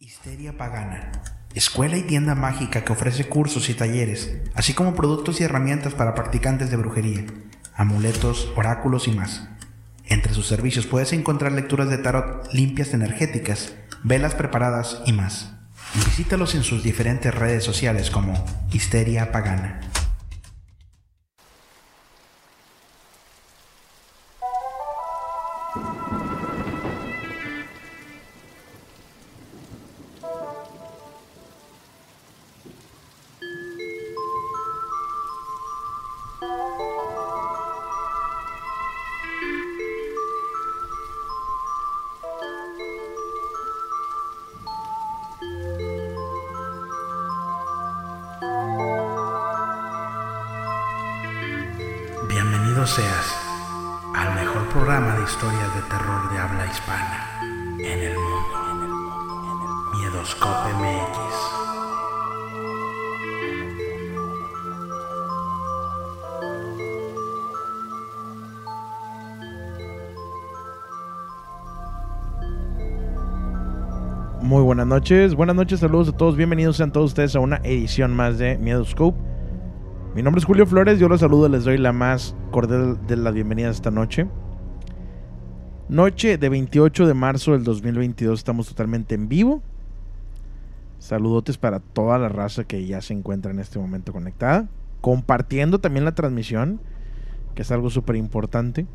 Histeria Pagana. Escuela y tienda mágica que ofrece cursos y talleres, así como productos y herramientas para practicantes de brujería, amuletos, oráculos y más. Entre sus servicios puedes encontrar lecturas de tarot limpias energéticas, velas preparadas y más. Visítalos en sus diferentes redes sociales como Histeria Pagana. Noches, buenas noches, saludos a todos, bienvenidos sean todos ustedes a una edición más de Miedoscope. Mi nombre es Julio Flores, yo los saludo, les doy la más cordial de las bienvenidas esta noche. Noche de 28 de marzo del 2022, estamos totalmente en vivo. Saludotes para toda la raza que ya se encuentra en este momento conectada. Compartiendo también la transmisión, que es algo súper importante.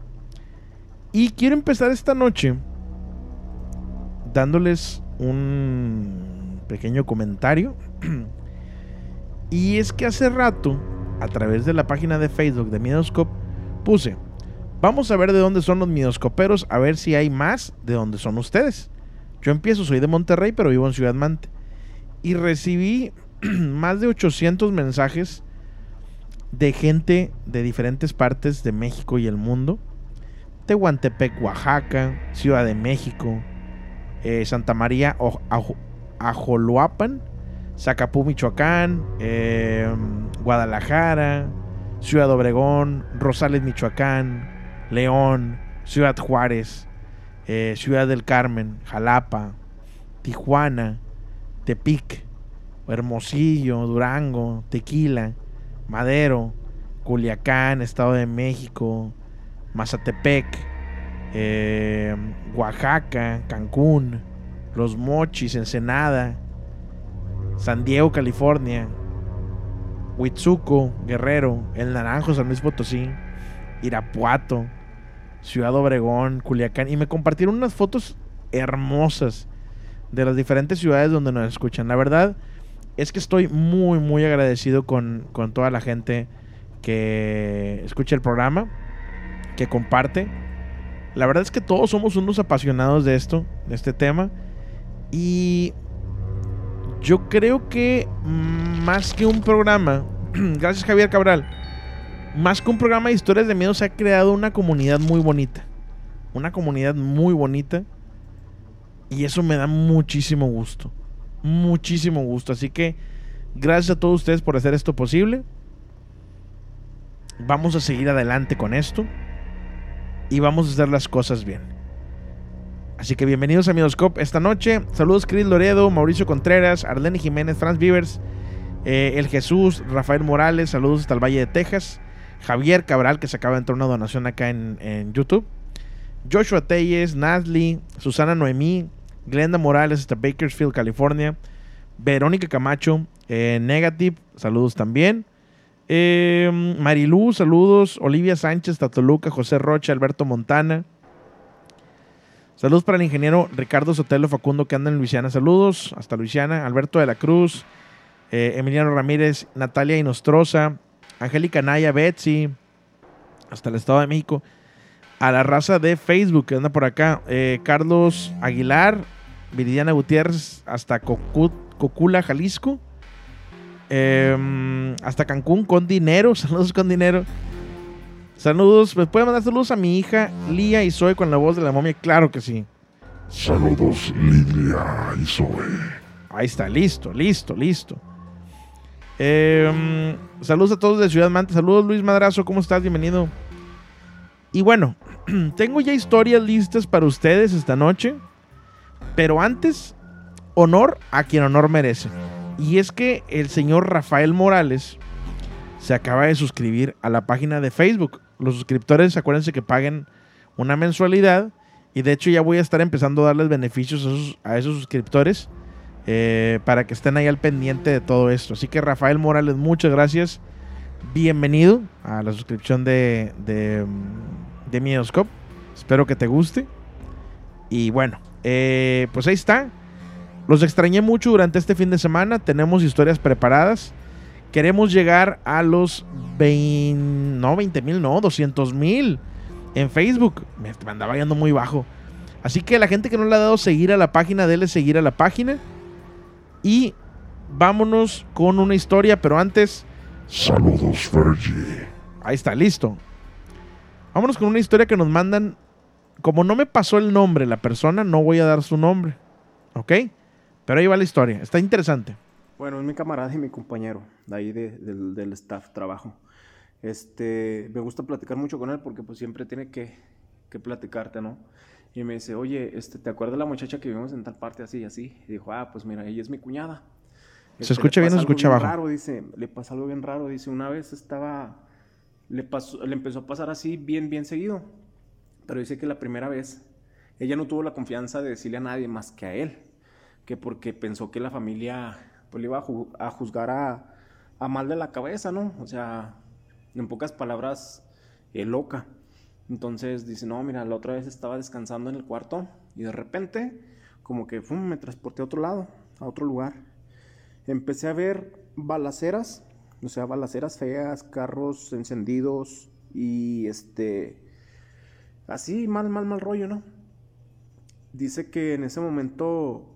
Y quiero empezar esta noche dándoles un pequeño comentario. y es que hace rato, a través de la página de Facebook de Midoscope, puse, vamos a ver de dónde son los midoscoperos, a ver si hay más de dónde son ustedes. Yo empiezo, soy de Monterrey, pero vivo en Ciudad Mante. Y recibí más de 800 mensajes de gente de diferentes partes de México y el mundo. Tehuantepec, Oaxaca, Ciudad de México, eh, Santa María, Ajoloapan, Zacapú, Michoacán, eh, Guadalajara, Ciudad Obregón, Rosales, Michoacán, León, Ciudad Juárez, eh, Ciudad del Carmen, Jalapa, Tijuana, Tepic, Hermosillo, Durango, Tequila, Madero, Culiacán, Estado de México, Mazatepec, eh, Oaxaca, Cancún, Los Mochis, Ensenada, San Diego, California, Huitzuco, Guerrero, El Naranjo, San Luis Potosí, Irapuato, Ciudad Obregón, Culiacán. Y me compartieron unas fotos hermosas de las diferentes ciudades donde nos escuchan. La verdad es que estoy muy, muy agradecido con, con toda la gente que escucha el programa, que comparte. La verdad es que todos somos unos apasionados de esto, de este tema. Y yo creo que más que un programa, gracias Javier Cabral, más que un programa de historias de miedo se ha creado una comunidad muy bonita. Una comunidad muy bonita. Y eso me da muchísimo gusto. Muchísimo gusto. Así que gracias a todos ustedes por hacer esto posible. Vamos a seguir adelante con esto. Y vamos a hacer las cosas bien. Así que bienvenidos a Midoscope esta noche. Saludos Chris Loredo, Mauricio Contreras, Arlene Jiménez, Franz Vivers, eh, El Jesús, Rafael Morales, saludos hasta el Valle de Texas. Javier Cabral, que se acaba de entrar una donación acá en, en YouTube. Joshua Telles, Nazli, Susana Noemí, Glenda Morales hasta Bakersfield, California. Verónica Camacho, eh, Negative, saludos también. Eh, Marilú, saludos. Olivia Sánchez, Tatoluca, José Rocha, Alberto Montana. Saludos para el ingeniero Ricardo Sotelo Facundo que anda en Luisiana. Saludos hasta Luisiana. Alberto de la Cruz, eh, Emiliano Ramírez, Natalia Inostroza, Angélica Naya, Betsy, hasta el Estado de México. A la raza de Facebook que anda por acá. Eh, Carlos Aguilar, Viridiana Gutiérrez hasta Cocula, Jalisco. Em, hasta Cancún con dinero. Saludos con dinero. Saludos. ¿Me pueden mandar saludos a mi hija Lía y Zoe con la voz de la momia? Claro que sí. Saludos, Lilia y Zoe. Ahí está, listo, listo, listo. Em, saludos a todos de Ciudad Mante. Saludos, Luis Madrazo. ¿Cómo estás? Bienvenido. Y bueno, tengo ya historias listas para ustedes esta noche. Pero antes, honor a quien honor merece. Y es que el señor Rafael Morales se acaba de suscribir a la página de Facebook. Los suscriptores, acuérdense que paguen una mensualidad. Y de hecho ya voy a estar empezando a darles beneficios a esos, suscriptores eh, para que estén ahí al pendiente de todo esto. Así que Rafael Morales, muchas gracias. Bienvenido a la suscripción de, de, de Espero que te guste. Y bueno, eh, pues ahí está. Los extrañé mucho durante este fin de semana. Tenemos historias preparadas. Queremos llegar a los 20, no 20 mil, no, 200 mil en Facebook. Me, andaba yendo muy bajo. Así que la gente que no le ha dado seguir a la página, déle seguir a la página. Y vámonos con una historia, pero antes. Saludos, Fergie. Ahí está, listo. Vámonos con una historia que nos mandan como no me pasó el nombre la persona, no voy a dar su nombre. ¿Ok? Pero ahí va la historia. Está interesante. Bueno, es mi camarada y mi compañero de ahí del, staff trabajo. Este, me gusta platicar mucho con él porque pues siempre tiene que, que platicarte, ¿no? Y me dice, oye, este, ¿te acuerdas de la muchacha que vivimos en tal parte así y así? Y dijo, ah, pues mira, ella es mi cuñada. ¿Se este, escucha bien o se escucha bien bajo? Raro, dice, le pasa algo bien raro. Dice, una vez estaba, le, pasó, le empezó a pasar así bien, bien seguido pero dice que la primera vez ella no tuvo la confianza de decirle a nadie más que a él, que porque pensó que la familia pues, le iba a, juzgar a, mal de la cabeza, ¿no? O sea, en pocas palabras, eh, loca. Entonces dice, no, mira, la otra vez estaba descansando en el cuarto y de repente, como que me transporté a otro lado, a otro lugar. Empecé a ver balaceras, o sea, balaceras feas, carros encendidos y este así mal, mal, mal rollo, ¿no? Dice que en ese momento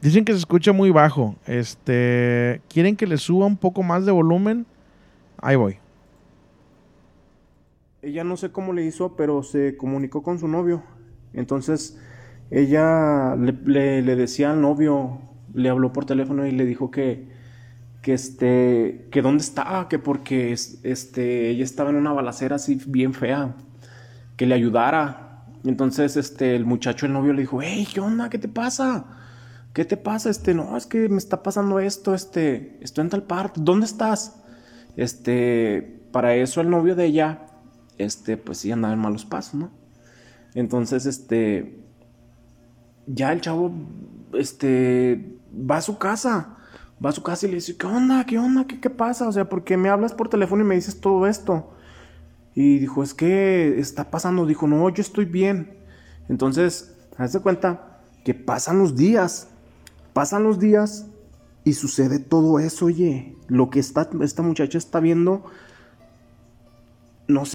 Dicen que se escucha muy bajo. Este, ¿Quieren que le suba un poco más de volumen? Ahí voy. Ella no sé cómo le hizo, pero se comunicó con su novio. Entonces ella le, decía al novio, le habló por teléfono y le dijo que, que este, que dónde estaba, que porque este, ella estaba en una balacera así bien fea, que le ayudara. Entonces, este, el muchacho, el novio le dijo, hey, ¿qué onda? ¿Qué te pasa? ¿Qué te pasa? Este, no, es que me está pasando esto, este, estoy en tal parte, ¿dónde estás? Este, para eso el novio de ella, este, pues sí andaba en malos pasos, ¿no? Entonces, este, ya el chavo, este, va a su casa. Va a su casa y le dice, ¿qué onda? ¿Qué onda? ¿Qué, qué pasa? O sea, ¿por qué me hablas por teléfono y me dices todo esto? Y dijo, es que está pasando. Dijo, no, yo estoy bien. Entonces, hazte cuenta que pasan los días, pasan los días y sucede todo eso, oye, lo que esta, muchacha está viendo, no sé.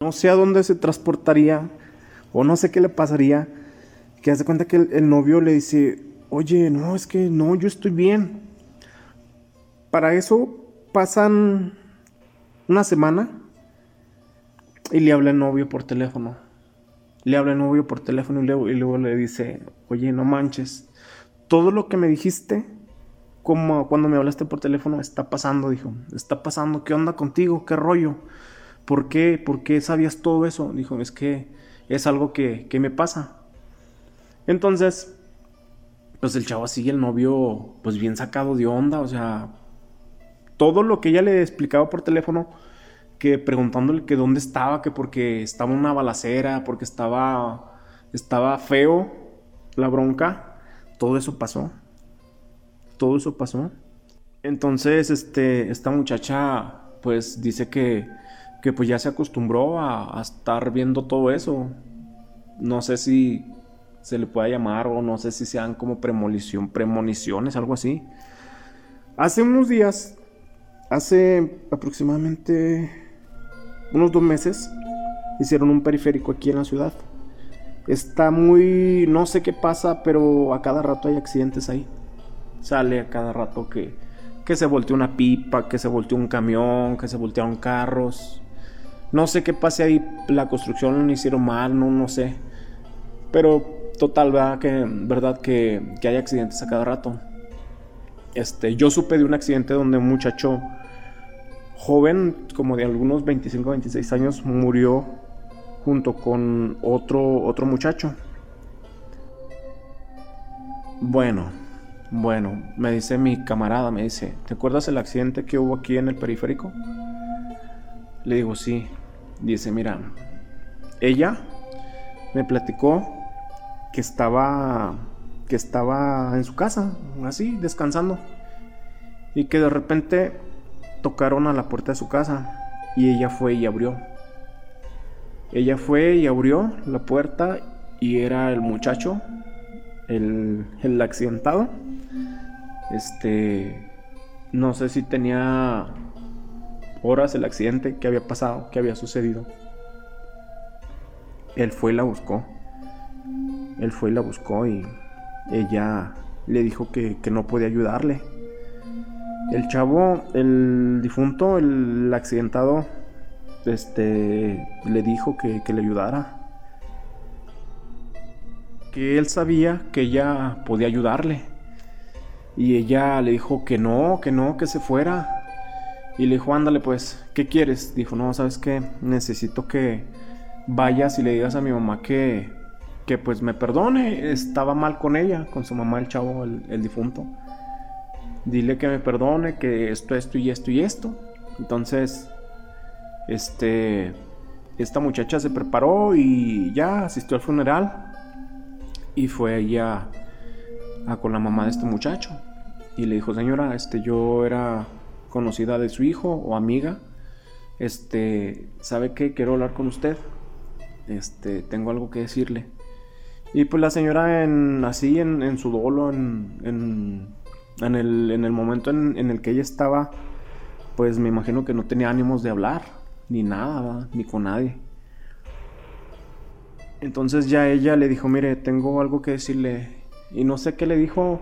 No sé a dónde se transportaría o no sé qué le pasaría, que hace cuenta que el, novio le dice, oye, no, es que no, yo estoy bien. Para eso pasan una semana y le habla el novio por teléfono. Le habla el novio por teléfono y y luego le dice, oye, no manches, todo lo que me dijiste, como cuando me hablaste por teléfono, está pasando, dijo, está pasando, ¿qué onda contigo? ¿Qué rollo? ¿Por qué? ¿Por qué sabías todo eso? Dijo, es que es algo que, que me pasa. Entonces, pues el chavo sigue el novio, pues bien sacado de onda, o sea, todo lo que ella le explicaba por teléfono, que preguntándole que dónde estaba, que porque estaba una balacera, porque estaba, estaba feo la bronca, todo eso pasó. Todo eso pasó. Entonces, este, esta muchacha, pues dice que que pues ya se acostumbró a, estar viendo todo eso. No sé si se le pueda llamar o no sé si sean como premonición, premoniciones, algo así. Hace unos días, hace aproximadamente unos dos meses, hicieron un periférico aquí en la ciudad. Está muy, no sé qué pasa, pero a cada rato hay accidentes ahí. Sale a cada rato que, que se volteó una pipa, que se volteó un camión, que se voltearon carros. No sé qué pase ahí, la construcción lo hicieron mal, no, no sé. Pero total, ¿verdad? Que, verdad que, que hay accidentes a cada rato. Este, yo supe de un accidente donde un muchacho joven, como de algunos 25 26 años, murió junto con otro, otro muchacho. Bueno, bueno, me dice mi camarada, me dice, ¿te acuerdas el accidente que hubo aquí en el periférico? Le digo, sí. Dice, mira, ella me platicó que estaba que estaba en su casa, así, descansando. Y que de repente tocaron a la puerta de su casa y ella fue y abrió. Ella fue y abrió la puerta y era el muchacho, el, el accidentado. Este, no sé si tenía horas el accidente que había pasado, que había sucedido. Él fue y la buscó. Él fue y la buscó y ella le dijo que, que no podía ayudarle. El chavo, el difunto, el accidentado, este, le dijo que, que le ayudara. Que él sabía que ella podía ayudarle. Y ella le dijo que no, que no, que se fuera. Y le dijo, ándale pues, ¿qué quieres? Dijo, no, ¿sabes qué? Necesito que vayas y le digas a mi mamá que, que pues me perdone. Estaba mal con ella, con su mamá, el chavo, el, difunto. Dile que me perdone, que esto, esto y esto y esto. Entonces, este, esta muchacha se preparó y ya asistió al funeral. Y fue ella con la mamá de este muchacho. Y le dijo, señora, este, yo era conocida de su hijo o amiga. Este, ¿sabe qué? Quiero hablar con usted. Este, tengo algo que decirle. Y pues la señora en, así en, su dolo, en, en, el, en el momento en, el que ella estaba, pues me imagino que no tenía ánimos de hablar, ni nada, ni con nadie. Entonces ya ella le dijo, mire, tengo algo que decirle. Y no sé qué le dijo,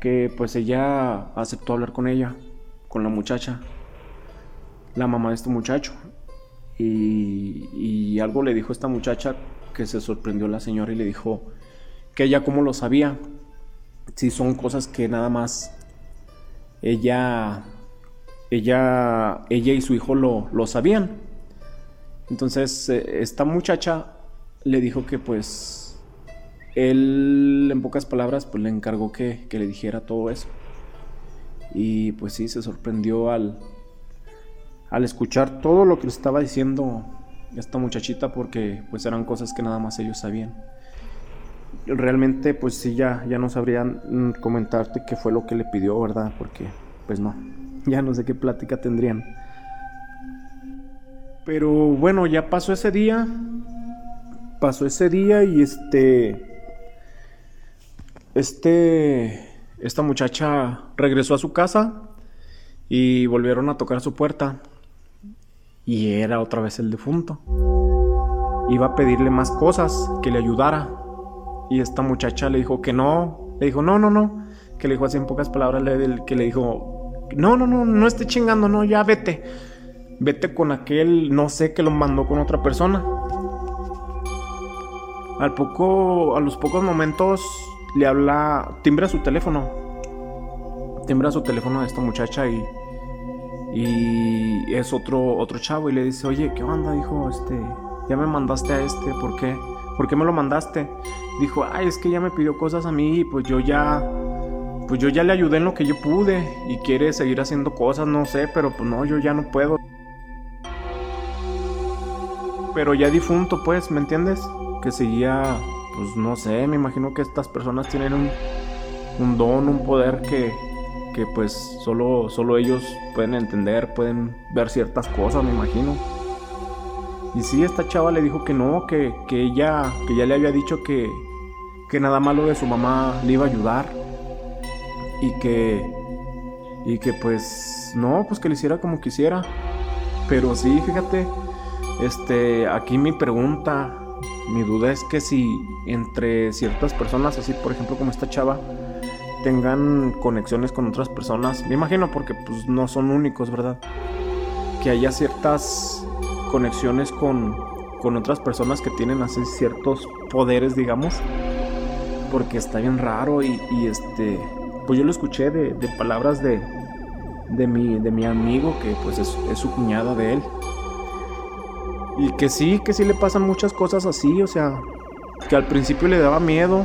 que pues ella aceptó hablar con ella, con la muchacha, la mamá de este muchacho. Y, y algo le dijo esta muchacha que se sorprendió la señora y le dijo que ella cómo lo sabía. Si son cosas que nada más ella, ella, ella y su hijo lo, lo sabían. Entonces eh, esta muchacha le dijo que pues él en pocas palabras pues le encargó que, que le dijera todo eso. Y pues sí, se sorprendió al, al escuchar todo lo que le estaba diciendo esta muchachita porque pues eran cosas que nada más ellos sabían. Realmente pues sí ya, ya no sabrían mm, comentarte qué fue lo que le pidió, ¿verdad? Porque pues no, ya no sé qué plática tendrían. Pero bueno, ya pasó ese día. Pasó ese día y este... Este... Esta muchacha regresó a su casa y volvieron a tocar su puerta y era otra vez el defunto. Iba a pedirle más cosas, que le ayudara. Y esta muchacha le dijo que no. Le dijo, no, no, no. Que le dijo así en pocas palabras, que le dijo, no, no, no, no esté chingando, no, ya vete. Vete con aquel, no sé, que lo mandó con otra persona. Al poco, a los pocos momentos le habla, timbra su teléfono. Timbra su teléfono a esta muchacha y y es otro, otro chavo y le dice, oye, ¿qué onda? Dijo, este, ya me mandaste a este, ¿por qué? ¿Por qué me lo mandaste? Dijo, ay, es que ya me pidió cosas a mí y pues yo ya, pues yo ya le ayudé en lo que yo pude y quiere seguir haciendo cosas, no sé, pero pues no, yo ya no puedo. Pero ya difunto, pues, ¿me entiendes? Que seguía, pues no sé, me imagino que estas personas tienen un, don, un poder que, que pues solo, solo ellos pueden entender, pueden ver ciertas cosas, me imagino. Y sí, esta chava le dijo que no, que, que ella, que ya le había dicho que, que nada malo de su mamá le iba a ayudar. Y que, y que pues, no, pues que le hiciera como quisiera. Pero sí, fíjate, este, aquí mi pregunta, mi duda es que si entre ciertas personas, así por ejemplo como esta chava, tengan conexiones con otras personas. Me imagino porque pues no son únicos, ¿verdad? Que haya ciertas conexiones con, con otras personas que tienen así ciertos poderes, digamos. Porque está bien raro y, este... Pues yo lo escuché de, palabras de, de, mi, de mi amigo que pues es, es su cuñada de él. Y que sí, que sí le pasan muchas cosas así, o sea, que al principio le daba miedo,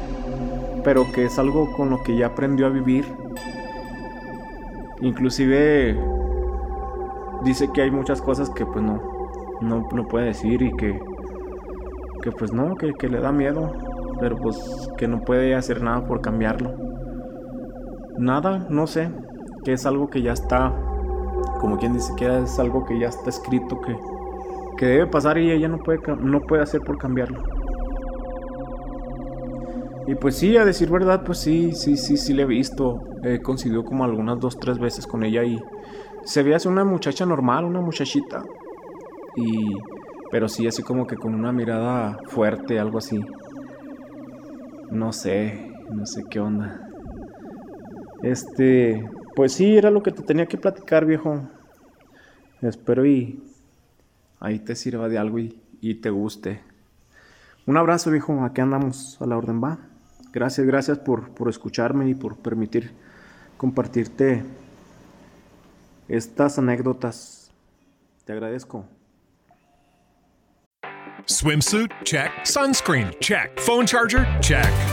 pero que es algo con lo que ya aprendió a vivir. Inclusive dice que hay muchas cosas que pues no, no, puede decir y que, que pues no, que, que le da miedo, pero pues que no puede hacer nada por cambiarlo. Nada, no sé, que es algo que ya está, como quien dice que es algo que ya está escrito, que, que debe pasar y ella no puede, no puede hacer por cambiarlo. Y pues sí, a decir verdad, pues sí, sí, sí, sí le he visto. He coincidido como algunas dos, tres veces con ella y se ve así una muchacha normal, una muchachita. Y... Pero sí, así como que con una mirada fuerte, algo así. No sé, no sé qué onda. Este... Pues sí, era lo que te tenía que platicar, viejo. Espero y... Ahí te sirva de algo y, y te guste. Un abrazo, viejo. Aquí andamos a la orden, va. Gracias, gracias por, por escucharme y por permitir compartirte estas anécdotas. Te agradezco. Swimsuit? Check. Sunscreen? Check. Phone charger? Check.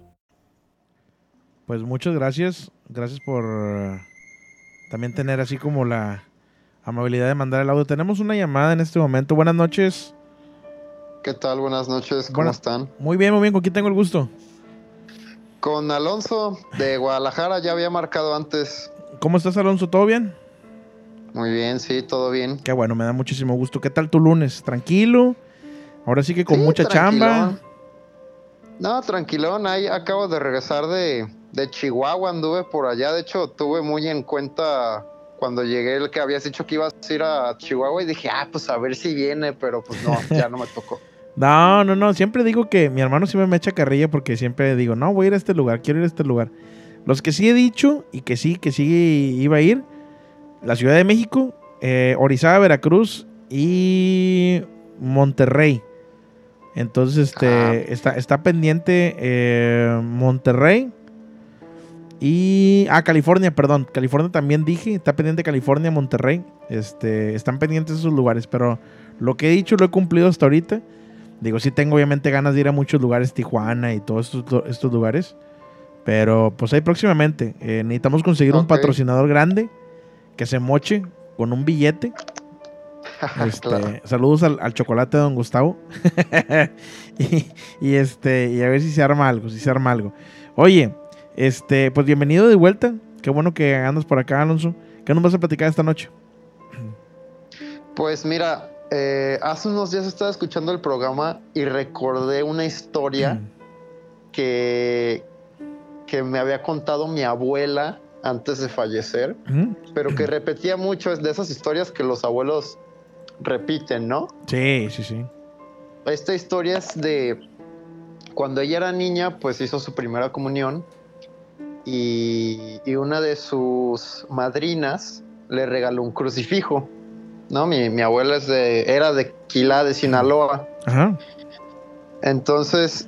Pues muchas gracias. Gracias por uh, también tener así como la amabilidad de mandar el audio. Tenemos una llamada en este momento. Buenas noches. ¿Qué tal? Buenas noches. ¿Cómo Buenas- están? Muy bien, muy bien. ¿Con quién tengo el gusto? Con Alonso de Guadalajara ya había marcado antes. ¿Cómo estás, Alonso? ¿Todo bien? Muy bien, sí, todo bien. Qué bueno, me da muchísimo gusto. ¿Qué tal tu lunes? ¿Tranquilo? Ahora sí que con Sí, mucha chamba. No, tranquilón. Ahí acabo de regresar de, de Chihuahua. Anduve por allá. De hecho, tuve muy en cuenta cuando llegué el que habías dicho que ibas a ir a Chihuahua y dije, ah, pues a ver si viene, pero pues no, ya no me tocó. No, no, no. Siempre digo que mi hermano siempre me echa carrilla porque siempre digo, no, voy a ir a este lugar, quiero ir a este lugar. Los que sí he dicho y que sí, que sí iba a ir, la Ciudad de México, eh, Orizaba, Veracruz y Monterrey. Entonces, este, está, está pendiente eh, Monterrey y... Ah, California, perdón. California también dije. Está pendiente California, Monterrey. Este, están pendientes esos lugares, pero lo que he dicho lo he cumplido hasta ahorita. Digo, sí tengo obviamente ganas de ir a muchos lugares, Tijuana y todos estos, estos lugares. Pero pues ahí próximamente. eh, necesitamos conseguir un patrocinador grande que se moche con un billete. Este, Claro. Saludos al, al chocolate de Don Gustavo. y, y, este, y a ver si se arma algo, si se arma algo. Oye, este, pues bienvenido de vuelta. Qué bueno que andas por acá, Alonso. ¿Qué nos vas a platicar esta noche? Pues mira, eh, hace unos días estaba escuchando el programa y recordé una historia que, que me había contado mi abuela antes de fallecer, pero que repetía mucho, es de esas historias que los abuelos repiten, ¿no? Sí, sí, sí. Esta historia es de cuando ella era niña, pues hizo su primera comunión y, y una de sus madrinas le regaló un crucifijo, ¿no? Mi, mi abuela es de, era de Quilá, de Sinaloa. Ajá. Entonces,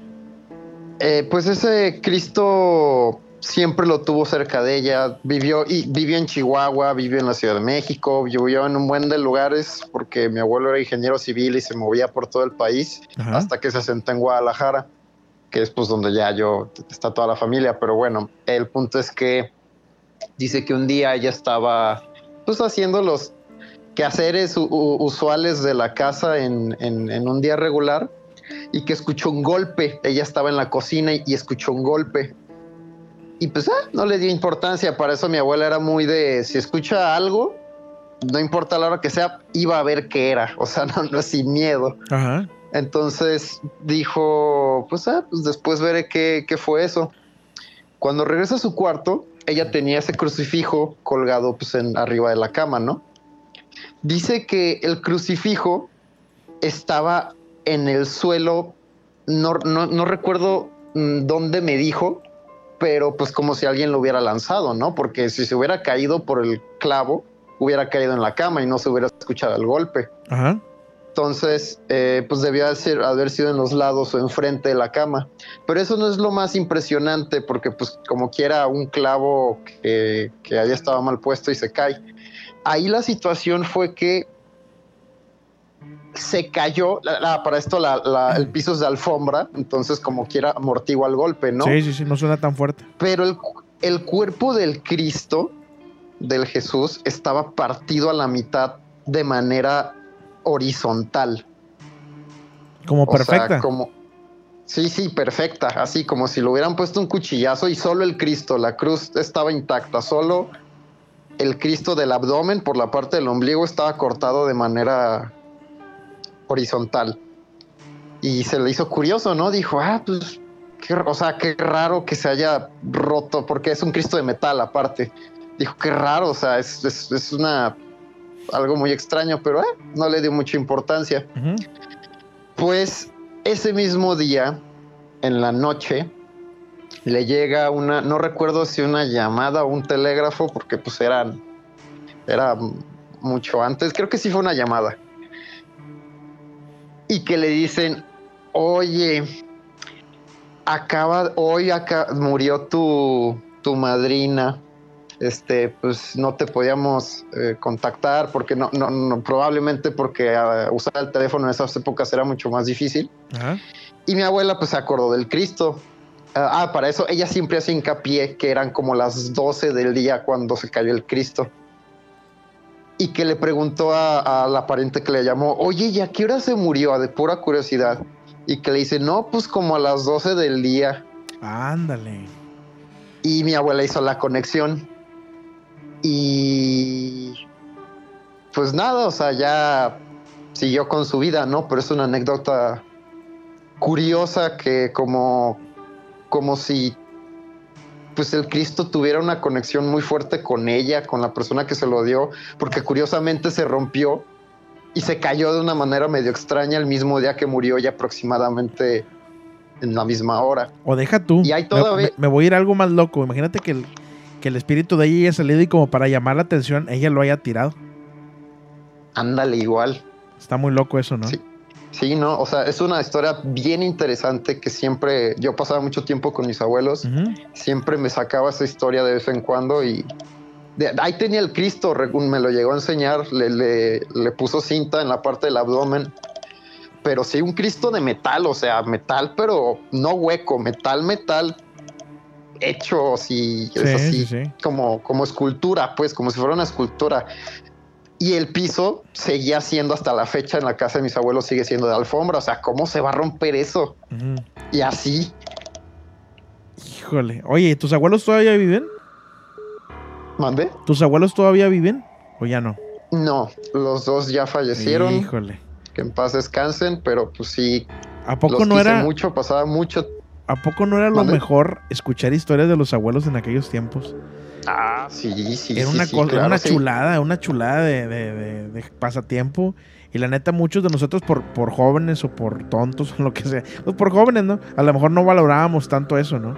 eh, pues ese Cristo siempre lo tuvo cerca de ella. Vivió y vivió en Chihuahua, vivió en la Ciudad de México, vivió en un buen de lugares porque mi abuelo era ingeniero civil y se movía por todo el país Ajá. hasta que se sentó en Guadalajara, que es pues donde ya yo está toda la familia. Pero bueno, el punto es que dice que un día ella estaba pues haciendo los quehaceres usuales de la casa en- en- un día regular y que escuchó un golpe. Ella estaba en la cocina y, y escuchó un golpe. Y pues ah, no le dio importancia. Para eso mi abuela era muy de si escucha algo, no importa la hora que sea, iba a ver qué era. O sea, no, no sin miedo. Ajá. Entonces dijo, pues, ah, pues después veré qué, qué fue eso. Cuando regresa a su cuarto, ella tenía ese crucifijo colgado pues en arriba de la cama, ¿no? Dice que el crucifijo estaba en el suelo, no, no, no recuerdo mm, dónde me dijo, pero pues como si alguien lo hubiera lanzado, ¿no? Porque si se hubiera caído por el clavo, hubiera caído en la cama y no se hubiera escuchado el golpe. Ajá. Entonces, eh, pues debía ser- haber sido en los lados o enfrente de la cama. Pero eso no es lo más impresionante porque pues como quiera un clavo que, que haya estado mal puesto y se cae. Ahí la situación fue que se cayó, la- la- para esto la- el piso es de alfombra, entonces como quiera amortigua el golpe, ¿no? Sí, sí, sí, no suena tan fuerte. Pero el cuerpo del Cristo, del Jesús, estaba partido a la mitad de manera horizontal. Como O sea, perfecta. como, sí, sí, perfecta. Así como si le hubieran puesto un cuchillazo y solo el Cristo, la cruz estaba intacta. Solo el Cristo del abdomen por la parte del ombligo estaba cortado de manera horizontal. Y se le hizo curioso, ¿no? Dijo, ah, pues qué, o sea, qué raro que se haya roto, porque es un Cristo de metal aparte. Dijo, qué raro, o sea, es, es, es una algo muy extraño, pero eh, no le dio mucha importancia. Pues ese mismo día, en la noche, le llega una, no recuerdo si una llamada o un telégrafo, porque pues eran, era mucho antes, creo que sí fue una llamada. Y que le dicen, oye, acaba, hoy acá murió tu, tu madrina este, pues no te podíamos eh, contactar porque no, no, probablemente porque ah, usar el teléfono en esas épocas era mucho más difícil. Y mi abuela pues se acordó del Cristo. ah, para eso ella siempre hace hincapié que eran como las 12 del día cuando se cayó el Cristo. Y que le preguntó a, la pariente que le llamó, oye, ¿y a qué hora se murió? De pura curiosidad. Y que le dice, no, pues como a las 12 del día. Ándale. Y mi abuela hizo la conexión y pues nada, o sea, ya siguió con su vida, ¿no? Pero es una anécdota curiosa que como, como si pues el Cristo tuviera una conexión muy fuerte con ella, con la persona que se lo dio, porque curiosamente se rompió y se cayó de una manera medio extraña el mismo día que murió ya aproximadamente en la misma hora. O deja tú. Y hay todavía... me, me, voy a ir algo más loco. Imagínate que el, que el espíritu de ella haya salido y como para llamar la atención, ella lo haya tirado. Ándale, igual. Está muy loco eso, ¿no? Sí. Sí, no, o sea, es una historia bien interesante que siempre, yo pasaba mucho tiempo con mis abuelos, siempre me sacaba esa historia de vez en cuando y ahí tenía el Cristo, me lo llegó a enseñar, le, le, le, puso cinta en la parte del abdomen, pero sí un Cristo de metal, o sea, metal, pero no hueco, metal, metal, hecho así, es así Como, como escultura, pues como si fuera una escultura. Y el piso seguía siendo hasta la fecha en la casa de mis abuelos, sigue siendo de alfombra. O sea, ¿cómo se va a romper eso? Y así. Híjole. Oye, ¿tus abuelos todavía viven? ¿Mande? ¿Tus abuelos todavía viven o ya no? No, los dos ya fallecieron. Híjole. Que en paz descansen, pero pues sí. ¿A poco no era? mucho, pasaba mucho ¿A poco no era lo mejor escuchar historias de los abuelos en aquellos tiempos? Ah, sí, sí. Era una, una chulada, una chulada de, pasatiempo. Y la neta, muchos de nosotros por, por jóvenes o por tontos o lo que sea, pues por jóvenes, ¿no? A lo mejor no valorábamos tanto eso, ¿no?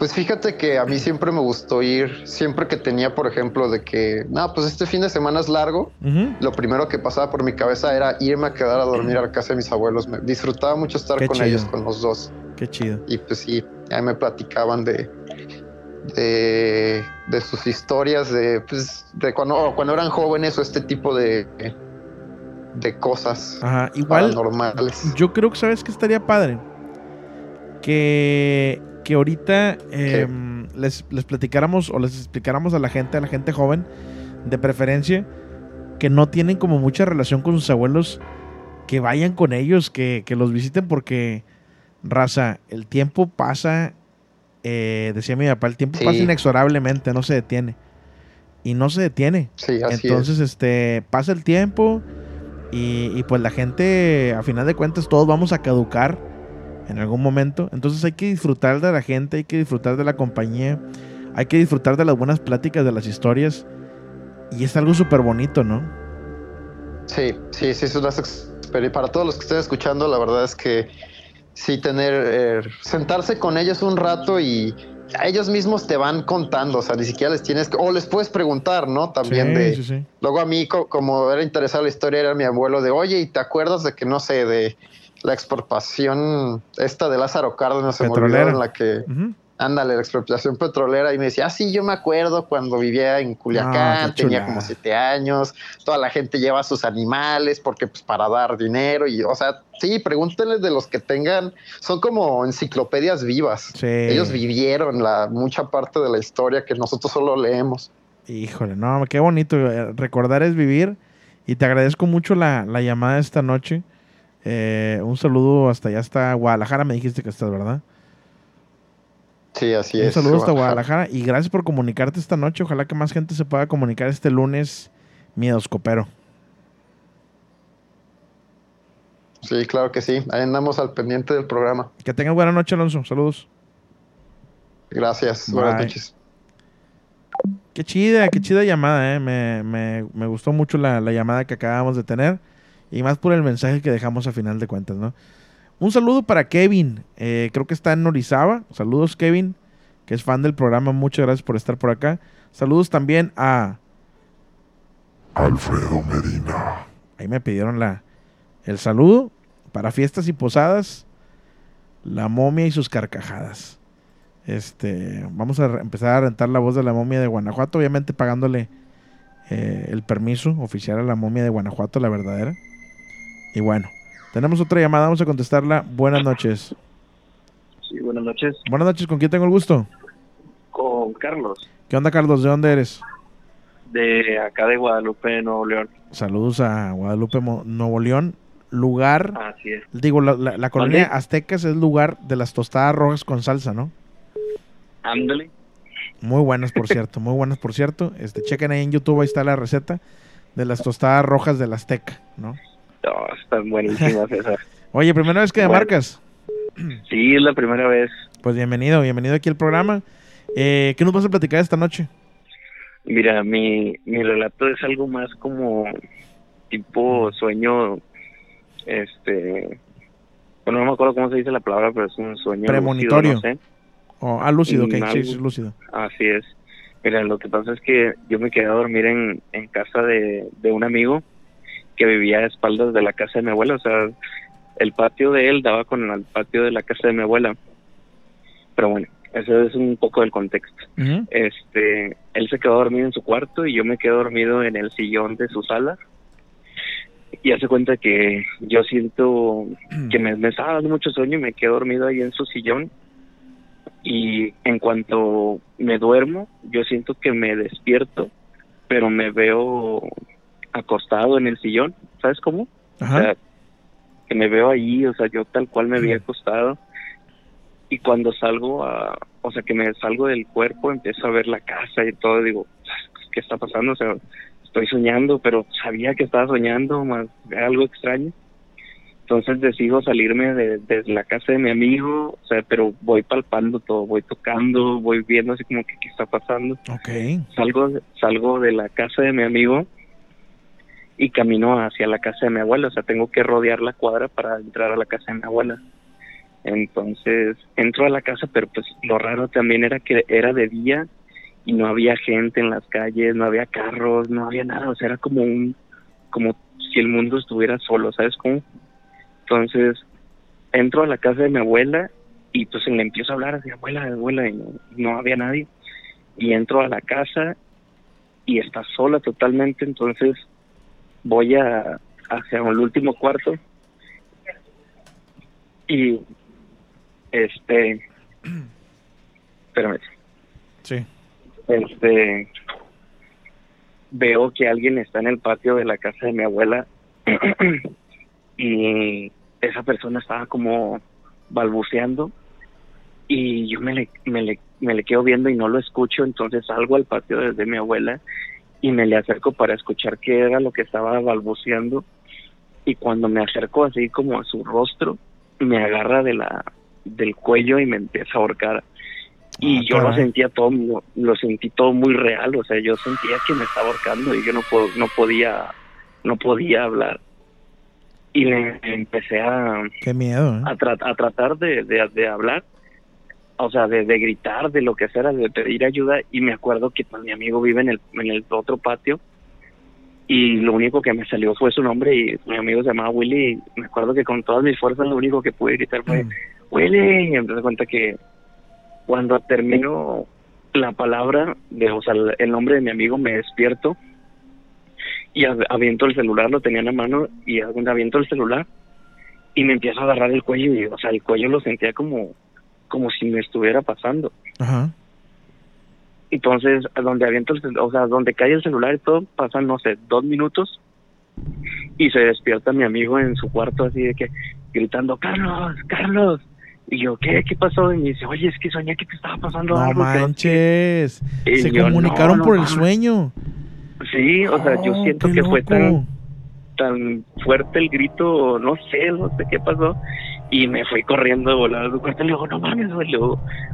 Pues fíjate que a mí siempre me gustó ir, siempre que tenía, por ejemplo, de que, no, pues este fin de semana es largo, lo primero que pasaba por mi cabeza era irme a quedar a dormir a la casa de mis abuelos. Me disfrutaba mucho estar con ellos, con los dos. Qué chido. Y pues sí, ahí me platicaban de, de, de sus historias, de, pues, de cuando, cuando eran jóvenes o este tipo de, de cosas Ajá, igual, normales. Yo creo que, ¿sabes que estaría padre? Que que ahorita em, les, les, platicáramos o les explicáramos a la gente, a la gente joven, de preferencia, que no tienen como mucha relación con sus abuelos, que vayan con ellos, que, los visiten porque, raza, el tiempo pasa, eh, decía mi papá, el tiempo pasa inexorablemente, no se detiene. Y no se detiene. Entonces, este, pasa el tiempo y, y pues la gente, a final de cuentas, todos vamos a caducar en algún momento. Entonces hay que disfrutar de la gente, hay que disfrutar de la compañía, hay que disfrutar de las buenas pláticas, de las historias. Y es algo súper bonito, ¿no? Sí, sí, sí, es una Para todos los que estén escuchando, la verdad es que sí, tener, eh, sentarse con ellos un rato y ellos mismos te van contando, o sea, ni siquiera les tienes que, o les puedes preguntar, ¿no? También de, luego a mí, como era interesada la historia, era mi abuelo de, oye, ¿y te acuerdas de que, no sé, de la expropiación esta de Lázaro Cárdenas se en la que ándale la expropiación petrolera y me decía ah sí yo me acuerdo cuando vivía en Culiacán tenía como siete años toda la gente lleva sus animales porque pues para dar dinero y o sea sí pregúntenle de los que tengan son como enciclopedias vivas. Ellos vivieron la mucha parte de la historia que nosotros solo leemos. Híjole no qué bonito eh, recordar es vivir y te agradezco mucho la, la llamada esta noche eh, un saludo hasta allá, hasta Guadalajara, me dijiste que estás, ¿verdad? Sí, así es. Un saludo hasta Guadalajara y gracias por comunicarte esta noche. Ojalá que más gente se pueda comunicar este lunes miedoscopero. Sí, claro que sí. Ahí andamos al pendiente del programa. Que tengas buena noche, Alonso. Saludos. Gracias. Buenas noches. Qué chida, qué chida llamada, ¿eh? Me, me, me gustó mucho la, la, llamada que acabamos de tener. Y más por el mensaje que dejamos a final de cuentas, ¿no? Un saludo para Kevin. Eh, creo que está en Orizaba. Saludos, Kevin, que es fan del programa. Muchas gracias por estar por acá. Saludos también a... Alfredo Medina. Ahí me pidieron la, el saludo para fiestas y posadas. La momia y sus carcajadas. Este, vamos a empezar a rentar la voz de la momia de Guanajuato, obviamente pagándole eh, el permiso oficial a la momia de Guanajuato, la verdadera. Y bueno, tenemos otra llamada, vamos a contestarla. Buenas noches. Sí, buenas noches. Buenas noches, ¿con quién tengo el gusto? Con Carlos. ¿Qué onda, Carlos? ¿De dónde eres? De acá de Guadalupe, Nuevo León. Saludos a Guadalupe, Nuevo León. Lugar. Así es. Digo, la, la, la colonia Aztecas es lugar de las tostadas rojas con salsa, ¿no? Ándale. Muy buenas, por cierto, muy buenas, por cierto. Este, chequen ahí en YouTube, ahí está la receta de las tostadas rojas del Azteca, ¿no? No, están buenísimas esas. Oye, ¿primera vez que Bueno. me marcas? Sí, es la primera vez. Pues bienvenido, bienvenido aquí al programa. Eh, ¿Qué nos vas a platicar esta noche? Mira, mi, mi relato es algo más como tipo sueño, este, bueno, no me acuerdo cómo se dice la palabra, pero es un sueño Premonitorio. lúcido, no sé. Oh, ah, lúcido, ok, Mm, sí, sí, es lúcido. Así es. Mira, lo que pasa es que yo me quedé a dormir en, en casa de, de un amigo que vivía a espaldas de la casa de mi abuela. O sea, el patio de él daba con el patio de la casa de mi abuela. Pero bueno, eso es un poco del contexto. Este, él se quedó dormido en su cuarto y yo me quedé dormido en el sillón de su sala. Y hace cuenta que yo siento que me, me estaba dando mucho sueño y me quedé dormido ahí en su sillón. Y en cuanto me duermo, yo siento que me despierto, pero me veo acostado en el sillón, ¿sabes cómo? O sea, que me veo ahí, o sea, yo tal cual me había acostado. Y cuando salgo a, o sea, que me salgo del cuerpo, empiezo a ver la casa y todo, digo, ¿qué está pasando? O sea, estoy soñando, pero sabía que estaba soñando, más algo extraño. Entonces decido salirme de, de la casa de mi amigo, o sea, pero voy palpando todo, voy tocando, voy viendo así como que qué está pasando. Ok. Salgo, salgo de la casa de mi amigo y camino hacia la casa de mi abuela, o sea, tengo que rodear la cuadra para entrar a la casa de mi abuela. Entonces entro a la casa, pero pues lo raro también era que era de día y no había gente en las calles, no había carros, no había nada, o sea, era como un, como si el mundo estuviera solo, ¿sabes cómo? Entonces entro a la casa de mi abuela y pues le empiezo a hablar así, abuela, abuela, y no, no había nadie. Y entro a la casa y está sola totalmente, entonces voy a hacia el último cuarto y este espérame Sí. este veo que alguien está en el patio de la casa de mi abuela y esa persona estaba como balbuceando y yo me le, me le, me le quedo viendo y no lo escucho, entonces salgo al patio de, de mi abuela y me le acerco para escuchar qué era lo que estaba balbuceando. Y cuando me acerco así como a su rostro me agarra de la del cuello y me empieza a ahorcar. Y Ah, yo lo sentía todo lo, lo sentí todo muy real o sea yo sentía que me estaba ahorcando y yo no puedo, no podía no podía hablar. Y le empecé a Qué miedo, ¿eh? a, tra- a tratar de, de, de hablar, o sea, de, de gritar, de lo que sea, de pedir ayuda. Y me acuerdo que pues, mi amigo vive en el, en el otro patio y lo único que me salió fue su nombre y mi amigo se llamaba Willy. Y me acuerdo que con todas mis fuerzas lo único que pude gritar fue Willy. Y me di cuenta que cuando termino la palabra, de, o sea, el- nombre de mi amigo, me despierto y av- aviento el celular, lo tenía en la mano y aviento el celular y me empiezo a agarrar el cuello y o sea el cuello lo sentía como como si me estuviera pasando Ajá. entonces a donde aviento el o sea donde cae el celular y todo pasan no sé dos minutos y se despierta mi amigo en su cuarto así de que gritando Carlos Carlos y yo qué qué pasó y me dice oye es que soñé que te estaba pasando No algo manches. Se yo, comunicaron no, no por el sueño. sí o sea yo Oh, siento que fue tan tan fuerte el grito, no sé, no sé qué pasó. Y me fui corriendo de volada a su cuarto y le digo, no mames, güey.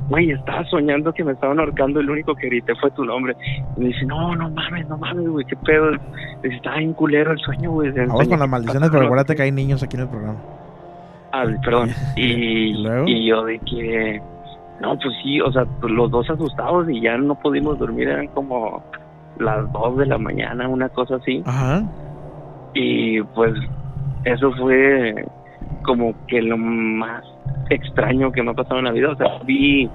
Güey, estaba soñando que me estaban ahorcando. El único que grité fue tu nombre. Y me dice, no, no mames, no mames, güey, qué pedo. Dice, estaba bien culero el sueño, güey. Vamos con las maldiciones, pero acuérdate que hay niños aquí en el programa. Ah, perdón. Y, y yo de que, no, pues sí, o sea, pues los dos asustados y ya no pudimos dormir. Eran como las dos de la mañana, una cosa así. Ajá. Y pues eso fue como que lo más extraño que me ha pasado en la vida. O sea, vi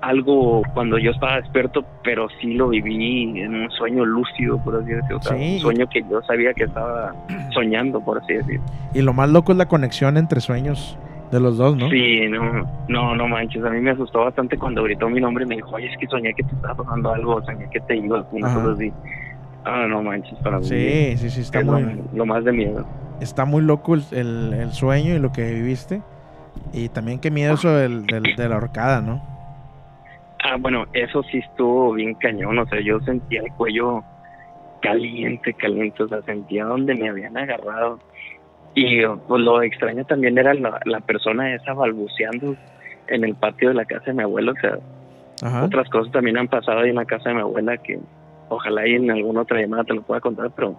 algo cuando yo estaba despierto, pero sí lo viví en un sueño lúcido, por así decirlo. O sea, Sí. Un sueño que yo sabía que estaba soñando, por así decirlo. Y lo más loco es la conexión entre sueños de los dos, ¿no? Sí, no, no, no manches. A mí me asustó bastante cuando gritó mi nombre y me dijo, oye, es que soñé que te estaba pasando algo, soñé que te iba, una Ajá. cosa así. Ah, no manches, para mí. Sí, sí, sí, está es muy, lo, lo más de miedo. Está muy loco el, el- el sueño y lo que viviste. Y también qué miedo eso del, del- de la horcada, ¿no? Ah, bueno, eso sí estuvo bien cañón. O sea, yo sentía el cuello caliente, caliente. O sea, sentía donde me habían agarrado. Y pues, lo extraño también era la, la persona esa balbuceando en el patio de la casa de mi abuela. O sea, Ajá. otras cosas también han pasado ahí en la casa de mi abuela que ojalá y en alguna otra llamada te lo pueda contar, pero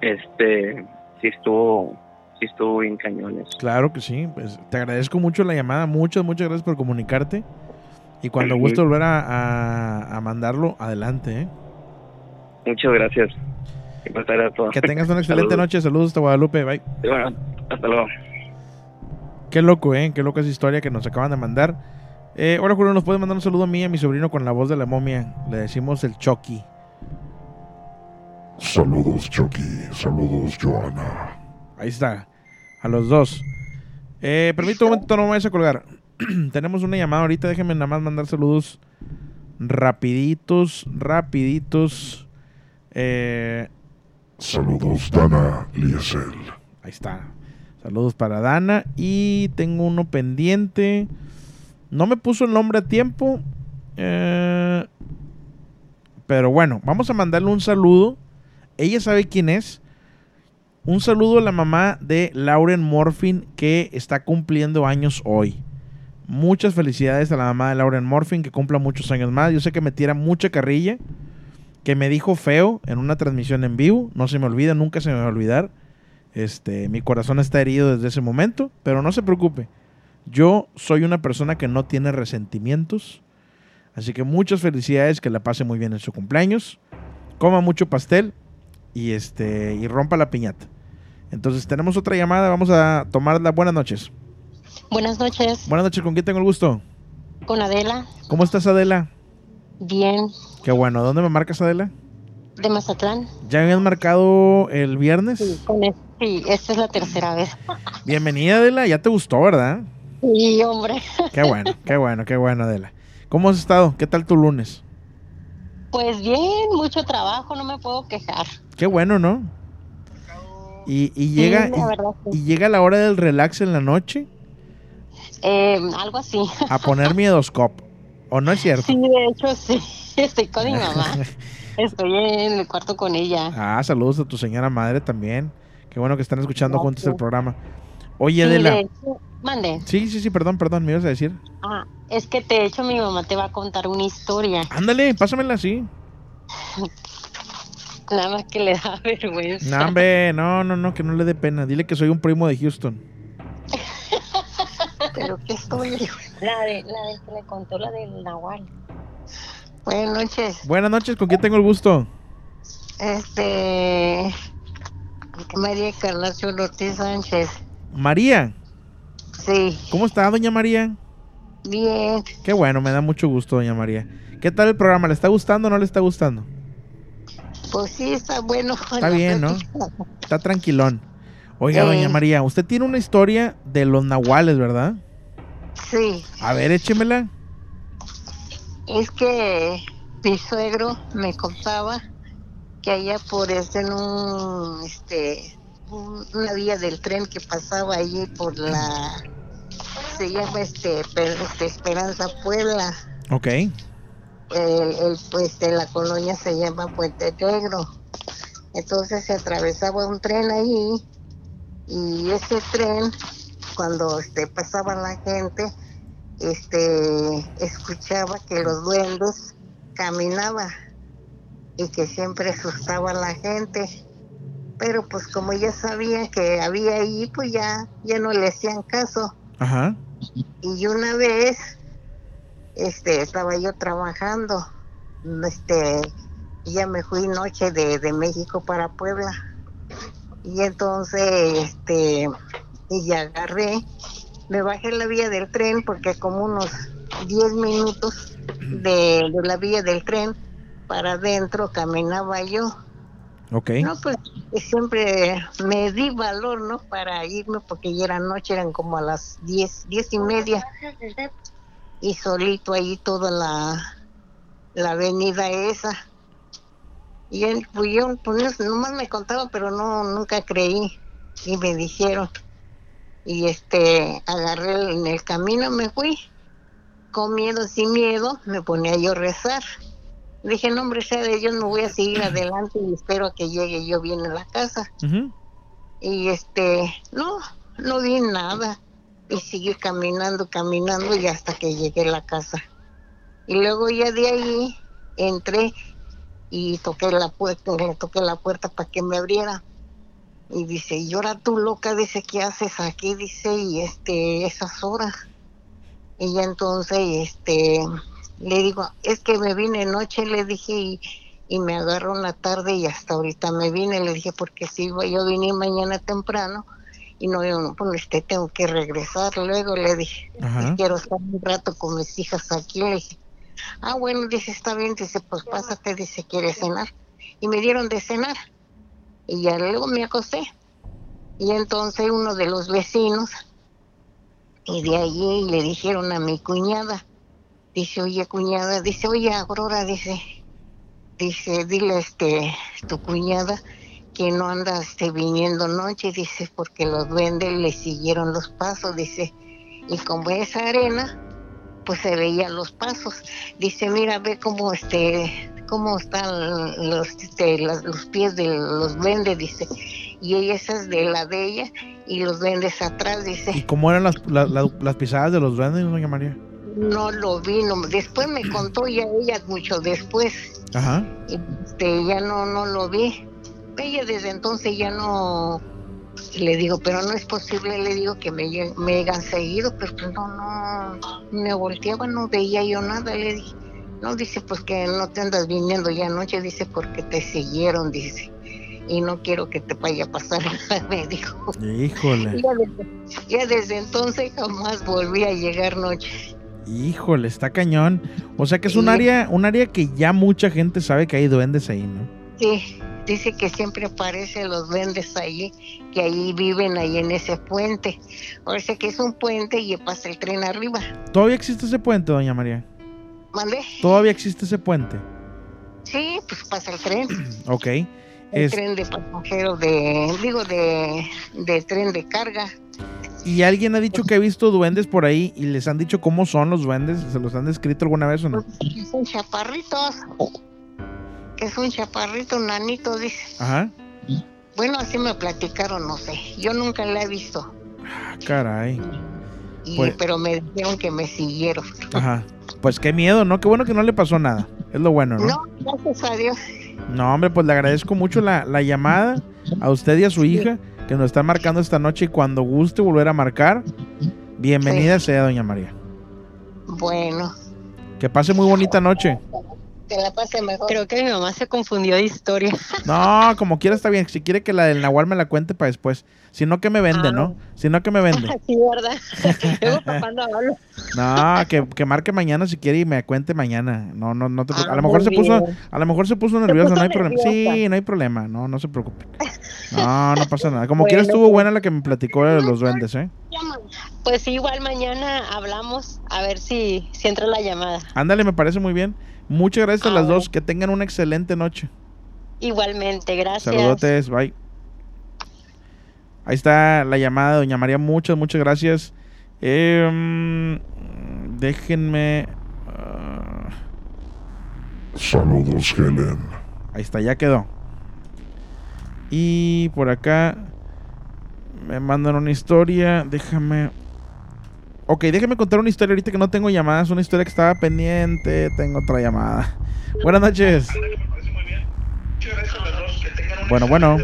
este sí estuvo, sí estuvo bien cañón eso. Claro que sí. Pues te agradezco mucho la llamada. Muchas, muchas gracias por comunicarte. Y cuando Ujú. guste volver a, a- a mandarlo, adelante, ¿eh? Muchas gracias. Que tengas una excelente Saludos. noche. Saludos hasta Guadalupe. Bye. Bueno, hasta luego. Qué loco, ¿eh? Qué loca esa historia que nos acaban de mandar. Eh, hola, Julio, ¿nos puedes mandar un saludo a mí y a mi sobrino con la voz de la momia? Le decimos el Chucky. Saludos, Chucky. Saludos, Joana. Ahí está. A los dos. Eh, permítame un momento, no me vayas a colgar. Tenemos una llamada ahorita. Déjenme nada más mandar saludos rapiditos, rapiditos. Eh, Saludos, Dana Liesel. Ahí está. Saludos para Dana. Y tengo uno pendiente. No me puso el nombre a tiempo. eh, pero bueno, vamos a mandarle un saludo. Ella sabe quién es. Un saludo a la mamá de Lauren Morfin que está cumpliendo años hoy. Muchas felicidades a la mamá de Lauren Morfin que cumpla muchos años más. Yo sé que me tira mucha carrilla. Que me dijo feo en una transmisión en vivo. No se me olvida, nunca se me va a olvidar. Este, mi corazón está herido desde ese momento, pero no se preocupe. Yo soy una persona que no tiene resentimientos. Así que muchas felicidades, que la pase muy bien en su cumpleaños. Coma mucho pastel y este y rompa la piñata. Entonces tenemos otra llamada, vamos a tomarla. Buenas noches. Buenas noches, Buenas noches, ¿con quién tengo el gusto? con Adela. ¿Cómo estás, Adela? Bien, Qué bueno, ¿dónde me marcas, Adela? de Mazatlán. ¿Ya habían marcado el viernes? Sí, con sí, esta es la tercera vez. Bienvenida, Adela, ya te gustó, ¿verdad? Sí, hombre. Qué bueno, qué bueno, qué bueno, Adela. ¿Cómo has estado? ¿Qué tal tu lunes? Pues bien, mucho trabajo, no me puedo quejar. Qué bueno, ¿no? Y, y llega verdad, y llega la hora del relax en la noche Eh, algo así. a poner miedoscop. ¿O no es cierto? Sí, de hecho, sí. Estoy con mi mamá. Estoy en el cuarto con ella. Ah, saludos a tu señora madre también. Qué bueno que están escuchando Gracias. juntos el programa. Oye, Adela. de hecho- mande. Sí, sí, sí, perdón, perdón, me ibas a decir. Ah, es que de hecho mi mamá te va a contar una historia. Ándale, pásamela así. Nada más que le da vergüenza. No, hombre, no, no, no, que no le dé pena. Dile que soy un primo de Houston. Pero qué historia. La de, la de que le contó la del Nahual. Buenas noches. Buenas noches, ¿con quién tengo el gusto? Este. María Encarnación Ortiz Sánchez. María. Sí, ¿Cómo está, doña María? bien. Qué bueno, me da mucho gusto, doña María. ¿Qué tal el programa? ¿Le está gustando o no le está gustando? Pues sí, está bueno. Está bien, ¿no? Está tranquilón. Oiga, Eh. doña María, usted tiene una historia de los nahuales, ¿verdad? Sí, A ver, échemela. es que mi suegro me contaba que allá por este, en un, este, un- una vía del tren que pasaba allí por la, se llama este, este, Esperanza Puebla. Ok. el, el, pues de la colonia se llama Puente Negro Entonces se atravesaba un tren ahí y ese tren, cuando este, pasaba la gente, este, escuchaba que los duendes caminaban y que siempre asustaba a la gente. Pero pues como ya sabían que había ahí, pues ya, ya no le hacían caso. Ajá. Y una vez, este, estaba yo trabajando, este, ya me fui noche de, de México para Puebla. Y entonces, este, y ya agarré, me bajé la vía del tren porque como unos 10 minutos de, de la vía del tren para adentro caminaba yo. Ok. No, pues siempre me di valor, ¿no? Para irme porque ya era noche, eran como a las 10, 10 y media. Y solito ahí toda la, la avenida esa. Y él, pues yo, pues no- nomás me contaba, pero no, nunca creí. Y me dijeron. Y este, agarré en el camino, me fui. Con miedo, sin miedo, me ponía yo a rezar. Dije, no, hombre, sea de Dios, me voy a seguir adelante y espero a que llegue yo bien a la casa. Y este, no, no vi nada. Y seguí caminando, caminando y hasta que llegué a la casa. Y luego ya de ahí entré y toqué la puerta, le toqué la puerta para que me abriera. Y dice, y ahora tú loca, dice, ¿qué haces aquí? Dice, y este, esas horas. Y ya entonces, este, le digo, es que me vine noche, le dije, y, y me agarró una tarde y hasta ahorita me vine, le dije, porque si yo vine mañana temprano y no, yo, pues este, tengo que regresar luego, le dije, quiero estar un rato con mis hijas aquí, le dije, ah, bueno, dice, está bien, dice, pues pásate, dice, ¿quieres cenar? Y me dieron de cenar y ya luego me acosté. Y entonces uno de los vecinos, y de allí le dijeron a mi cuñada, dice, oye cuñada, dice, oye Aurora, dice, dice, dile este, tu cuñada que no anda este, viniendo noche, dice, porque los duendes le siguieron los pasos, dice, y como es arena, pues se veían los pasos. Dice, mira, ve cómo este, cómo están los, este, las- los pies de los duendes, dice, y ella esa es de la de ella, y los duendes atrás, dice, ¿Y cómo eran las, la- la- las pisadas de los duendes, doña María? No lo vi, no- después me contó ya ella mucho después, Ajá. este, ya no, no lo vi. Ella desde entonces ya no, le digo, pero no es posible, le digo que me, me hayan seguido, pero pues no, no, me volteaba, no veía yo nada, le dije. No, dice, pues que no te andas viniendo ya anoche, dice, porque te siguieron, dice. Y no quiero que te vaya a pasar nada, me dijo. Híjole. Ya desde, ya desde entonces jamás volví a llegar noche. Híjole, está cañón. O sea que es un área, un área que ya mucha gente sabe que hay duendes ahí, ¿no? Sí, dice que siempre aparecen los duendes allí, que ahí viven ahí en ese puente. Parece que es un puente y pasa el tren arriba. ¿Todavía existe ese puente, doña María? ¿Mande? ¿Todavía existe ese puente? Sí, pues pasa el tren. Ok. El Es- tren de pasajeros de, digo, de, de tren de carga. ¿Y alguien ha dicho que ha visto duendes por ahí y les han dicho cómo son los duendes? ¿Se los han descrito alguna vez o no? Son chaparritos. Es un chaparrito, un nanito, dice. Ajá. Bueno, así me platicaron, no sé. Yo nunca la he visto. Ah, caray. Y- Pues- pero me dijeron que me siguieron. Ajá. Pues qué miedo, ¿no? Qué bueno que no le pasó nada. Es lo bueno, ¿no? No, gracias a Dios. No, hombre, pues le agradezco mucho la, la llamada a usted y a su hija que nos está marcando esta noche y cuando guste volver a marcar, bienvenida sea, doña María. Bueno, Que pase muy bonita noche. Que la pase mejor. Creo que mi mamá se confundió de historia. No, como quiera está bien. Si quiere que la del Nahual me la cuente para después. Si no, que me vende, ¿no? Si no, que me vende. sí, ¿verdad? No hablo. No, que, que marque mañana si quiere y me cuente mañana. No, no, no te preocupes. Ah, A lo mejor se puso, a lo mejor se puso nerviosa, puso no hay problema. Sí, no hay problema. No, no se preocupe. No, no pasa nada. Como quiera estuvo buena la que me platicó de los duendes, ¿eh? Pues sí, igual mañana hablamos a ver si, si entra la llamada. Ándale, me parece muy bien. Muchas gracias a Ah, las bueno. dos. Que tengan una excelente noche. Igualmente, gracias. Saludotes, bye. Ahí está la llamada de Doña María. Muchas, muchas gracias. Em, déjenme. ah, Saludos, Helen. ahí está, ya quedó. Y por acá me mandan una historia. Déjame. Ok, déjame contar una historia ahorita que no tengo llamadas. Una historia que estaba pendiente. Tengo otra llamada. Buenas noches. Bueno, bueno.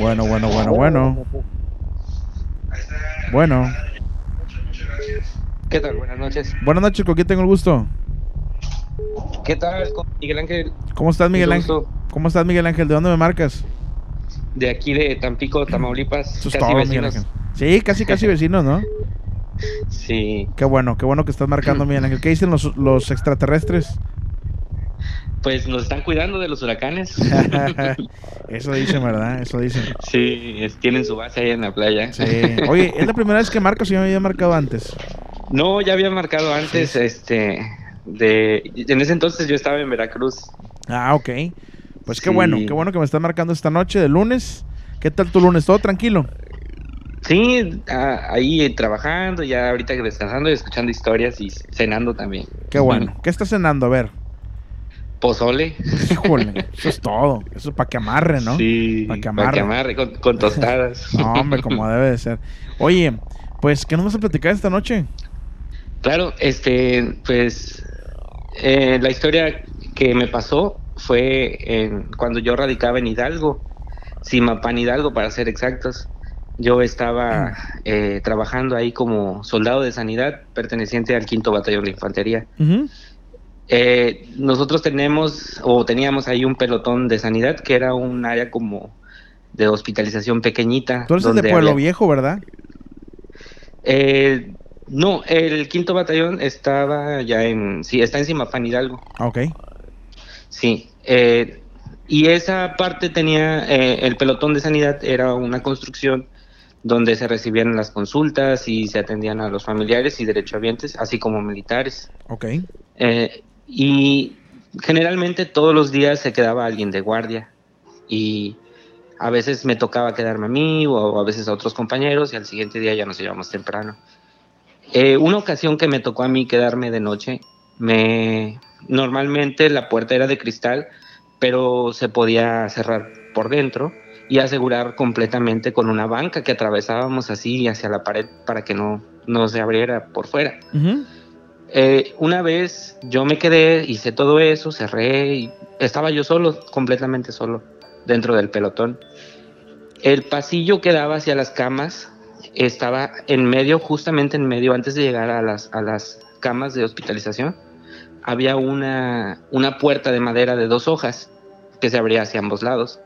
Bueno, bueno, bueno, bueno. Bueno. ¿Qué tal? Buenas noches. Buenas noches, ¿con quién tengo el gusto? ¿Qué tal? Miguel Ángel. ¿Cómo estás, Miguel Ángel? ¿Cómo estás, Miguel Ángel? ¿De dónde me marcas? De aquí de Tampico, Tamaulipas. Eso es casi todo, Miguel. Ángel. Sí, casi, casi vecinos, ¿no? Sí. Qué bueno, qué bueno que estás marcando, Miguel Ángel. ¿Qué dicen los, los extraterrestres? Pues nos están cuidando de los huracanes. Eso dicen, ¿verdad? Eso dicen. sí, es- tienen su base ahí en la playa. Sí. Oye, ¿es la primera vez que marcas o ya me había marcado antes? No, ya había marcado antes, este, de, en ese entonces yo estaba en Veracruz. Ah, ok. Pues qué Sí. bueno, qué bueno que me estás marcando esta noche de lunes. ¿Qué tal tu lunes? ¿Todo tranquilo? Sí, a- ahí eh, trabajando, ya ahorita descansando y escuchando historias y cenando también. Qué bueno. ¿Qué estás cenando? A ver. Pozole. Híjole, eso es todo. Eso es para que amarre, ¿no? Sí, Para que para que amarre. amarre con, con tostadas. No, hombre, como debe de ser. Oye, pues, ¿qué nos vas a platicar esta noche? Claro, este, pues eh, la historia que me pasó fue en- cuando yo radicaba en Hidalgo, Simapán Hidalgo para ser exactos. Yo estaba eh, trabajando ahí como soldado de sanidad perteneciente al quinto batallón de infantería. Eh, nosotros tenemos o teníamos ahí un pelotón de sanidad que era un área como de hospitalización pequeñita. Tú eres de Pueblo había- Viejo, ¿verdad? eh, no, el quinto batallón estaba ya en, sí, está en Simapán Hidalgo. Ok. Sí, eh, y esa parte tenía, eh, el pelotón de sanidad era una construcción donde se recibían las consultas y se atendían a los familiares y derechohabientes, así como militares. Ok. Eh, y generalmente todos los días se quedaba alguien de guardia y a veces me tocaba quedarme a mí o a veces a otros compañeros y al siguiente día ya nos íbamos temprano. Eh, una ocasión que me tocó a mí quedarme de noche, me normalmente la puerta era de cristal, pero se podía cerrar por dentro y asegurar completamente con una banca que atravesábamos así hacia la pared para que no, no se abriera por fuera. Eh, una vez yo me quedé, hice todo eso, cerré y estaba yo solo, completamente solo, dentro del pelotón. El pasillo que daba hacia las camas estaba en medio, justamente en medio, antes de llegar a las, a las camas de hospitalización. Había una, una puerta de madera de dos hojas que se abría hacia ambos lados.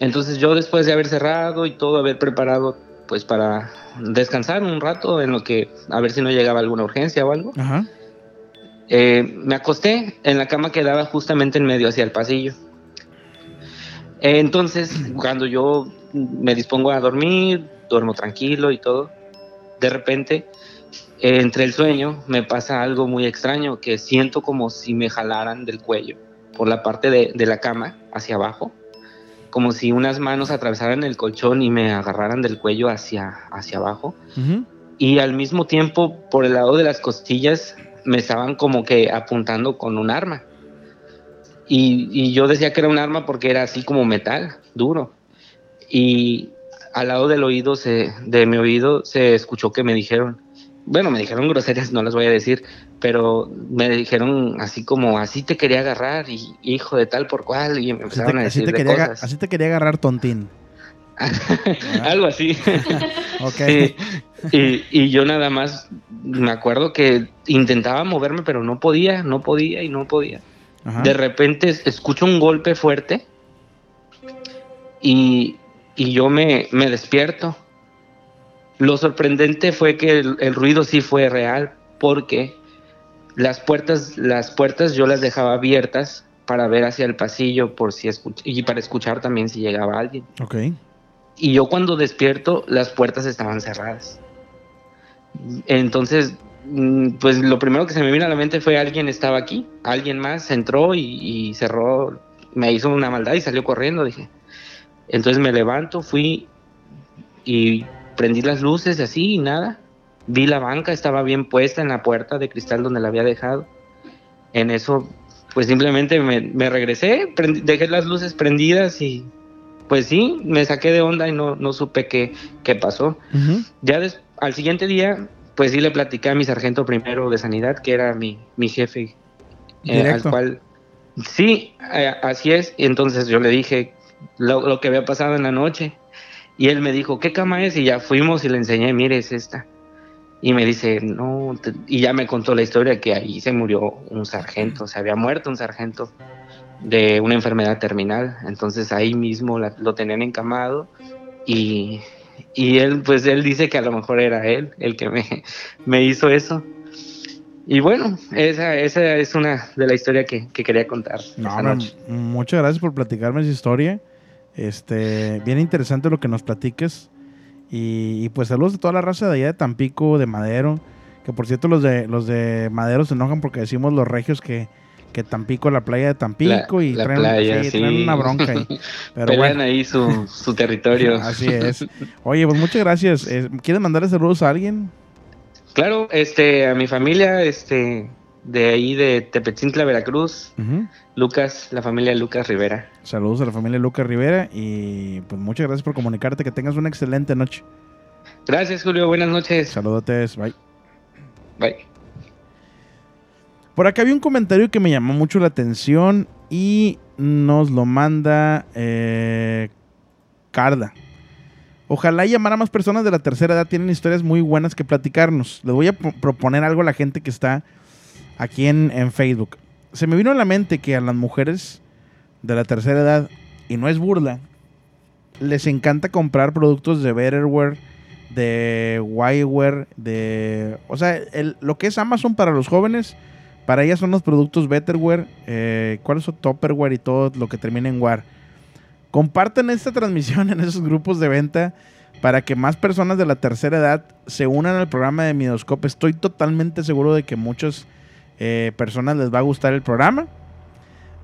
Entonces yo después de haber cerrado y todo, haber preparado pues para descansar un rato en lo que a ver si no llegaba alguna urgencia o algo. Ajá. Eh, me acosté en la cama que daba justamente en medio hacia el pasillo. Entonces, cuando yo me dispongo a dormir, duermo tranquilo y todo, de repente, eh, entre el sueño, me pasa algo muy extraño, que siento como si me jalaran del cuello por la parte de, de la cama hacia abajo, como si unas manos atravesaran el colchón y me agarraran del cuello hacia, hacia abajo y al mismo tiempo por el lado de las costillas me estaban como que apuntando con un arma. Y, y yo decía que era un arma porque era así como metal, duro. Y al lado del oído, se, de mi oído, se escuchó que me dijeron, bueno, me dijeron groserías, no las voy a decir, pero me dijeron así como, así te quería agarrar y hijo de tal por cual, y me Así empezaron te, a así decir te de quería, aga- cosas. así te quería agarrar tontín. Algo así. Ok. Sí. Y, y yo nada más me acuerdo que intentaba moverme, pero no podía, no podía y no podía. Ajá. De repente es- escucho un golpe fuerte y, y yo me, me despierto. Lo sorprendente fue que el, el ruido sí fue real, porque las puertas, las puertas yo las dejaba abiertas para ver hacia el pasillo por si y para escuchar también si llegaba alguien. Ok. Y yo cuando despierto, las puertas estaban cerradas. Entonces, mm, pues lo primero que se me vino a la mente fue alguien estaba aquí, alguien más entró y, y cerró, me hizo una maldad y salió corriendo, dije. Entonces me levanto, fui y prendí las luces así y nada. Vi la banca, estaba bien puesta en la puerta de cristal donde la había dejado. En eso pues simplemente me, me regresé, prendí- dejé las luces prendidas y pues sí, me saqué de onda y no, no supe qué, qué pasó. Ya des- al siguiente día, pues sí le platicé a mi sargento primero de sanidad, que era mi, mi jefe, eh, al cual, sí, eh, así es. Entonces yo le dije lo, lo que había pasado en la noche. Y él me dijo, ¿qué cama es? Y ya fuimos y le enseñé, mire, es esta. Y me dice, no, y ya me contó la historia que ahí se murió un sargento, se había muerto un sargento de una enfermedad terminal. Entonces ahí mismo la- lo tenían encamado y, y él, pues él dice que a lo mejor era él el que me, me hizo eso. Y bueno, esa, esa es una de la historia que, que quería contar. No, esa noche. muchas gracias por platicarme esa historia. Este, bien interesante lo que nos platiques. Y, y pues saludos a toda la raza de allá de Tampico, de Madero. Que por cierto, los de los de Madero se enojan porque decimos los regios que, que Tampico, la playa de Tampico, La- y la traen, playa, sí, sí. traen una bronca ahí. Pero bueno. ahí su, su territorio. Así es. Oye, pues muchas gracias. Eh, ¿Quieres mandarle saludos a alguien? Claro, este, a mi familia, este, de ahí de Tepetzintla, Veracruz. Lucas, la familia Lucas Rivera. Saludos a la familia Lucas Rivera y pues muchas gracias por comunicarte. Que tengas una excelente noche. Gracias, Julio. Buenas noches. Saludotes. Bye. Bye. Por acá había un comentario que me llamó mucho la atención y nos lo manda eh, Carda. Ojalá llamar a más personas de la tercera edad. Tienen historias muy buenas que platicarnos. Les voy a pro- proponer algo a la gente que está aquí en, en Facebook. Se me vino a la mente que a las mujeres de la tercera edad, y no es burla, les encanta comprar productos de Betterware, de Wireware, de... O sea, el- lo que es Amazon para los jóvenes, para ellas son los productos Betterware, eh, ¿cuáles son Topperware y todo lo que termina en War. Compartan esta transmisión en esos grupos de venta para que más personas de la tercera edad se unan al programa de Midoscope. Estoy totalmente seguro de que muchas eh, personas les va a gustar el programa.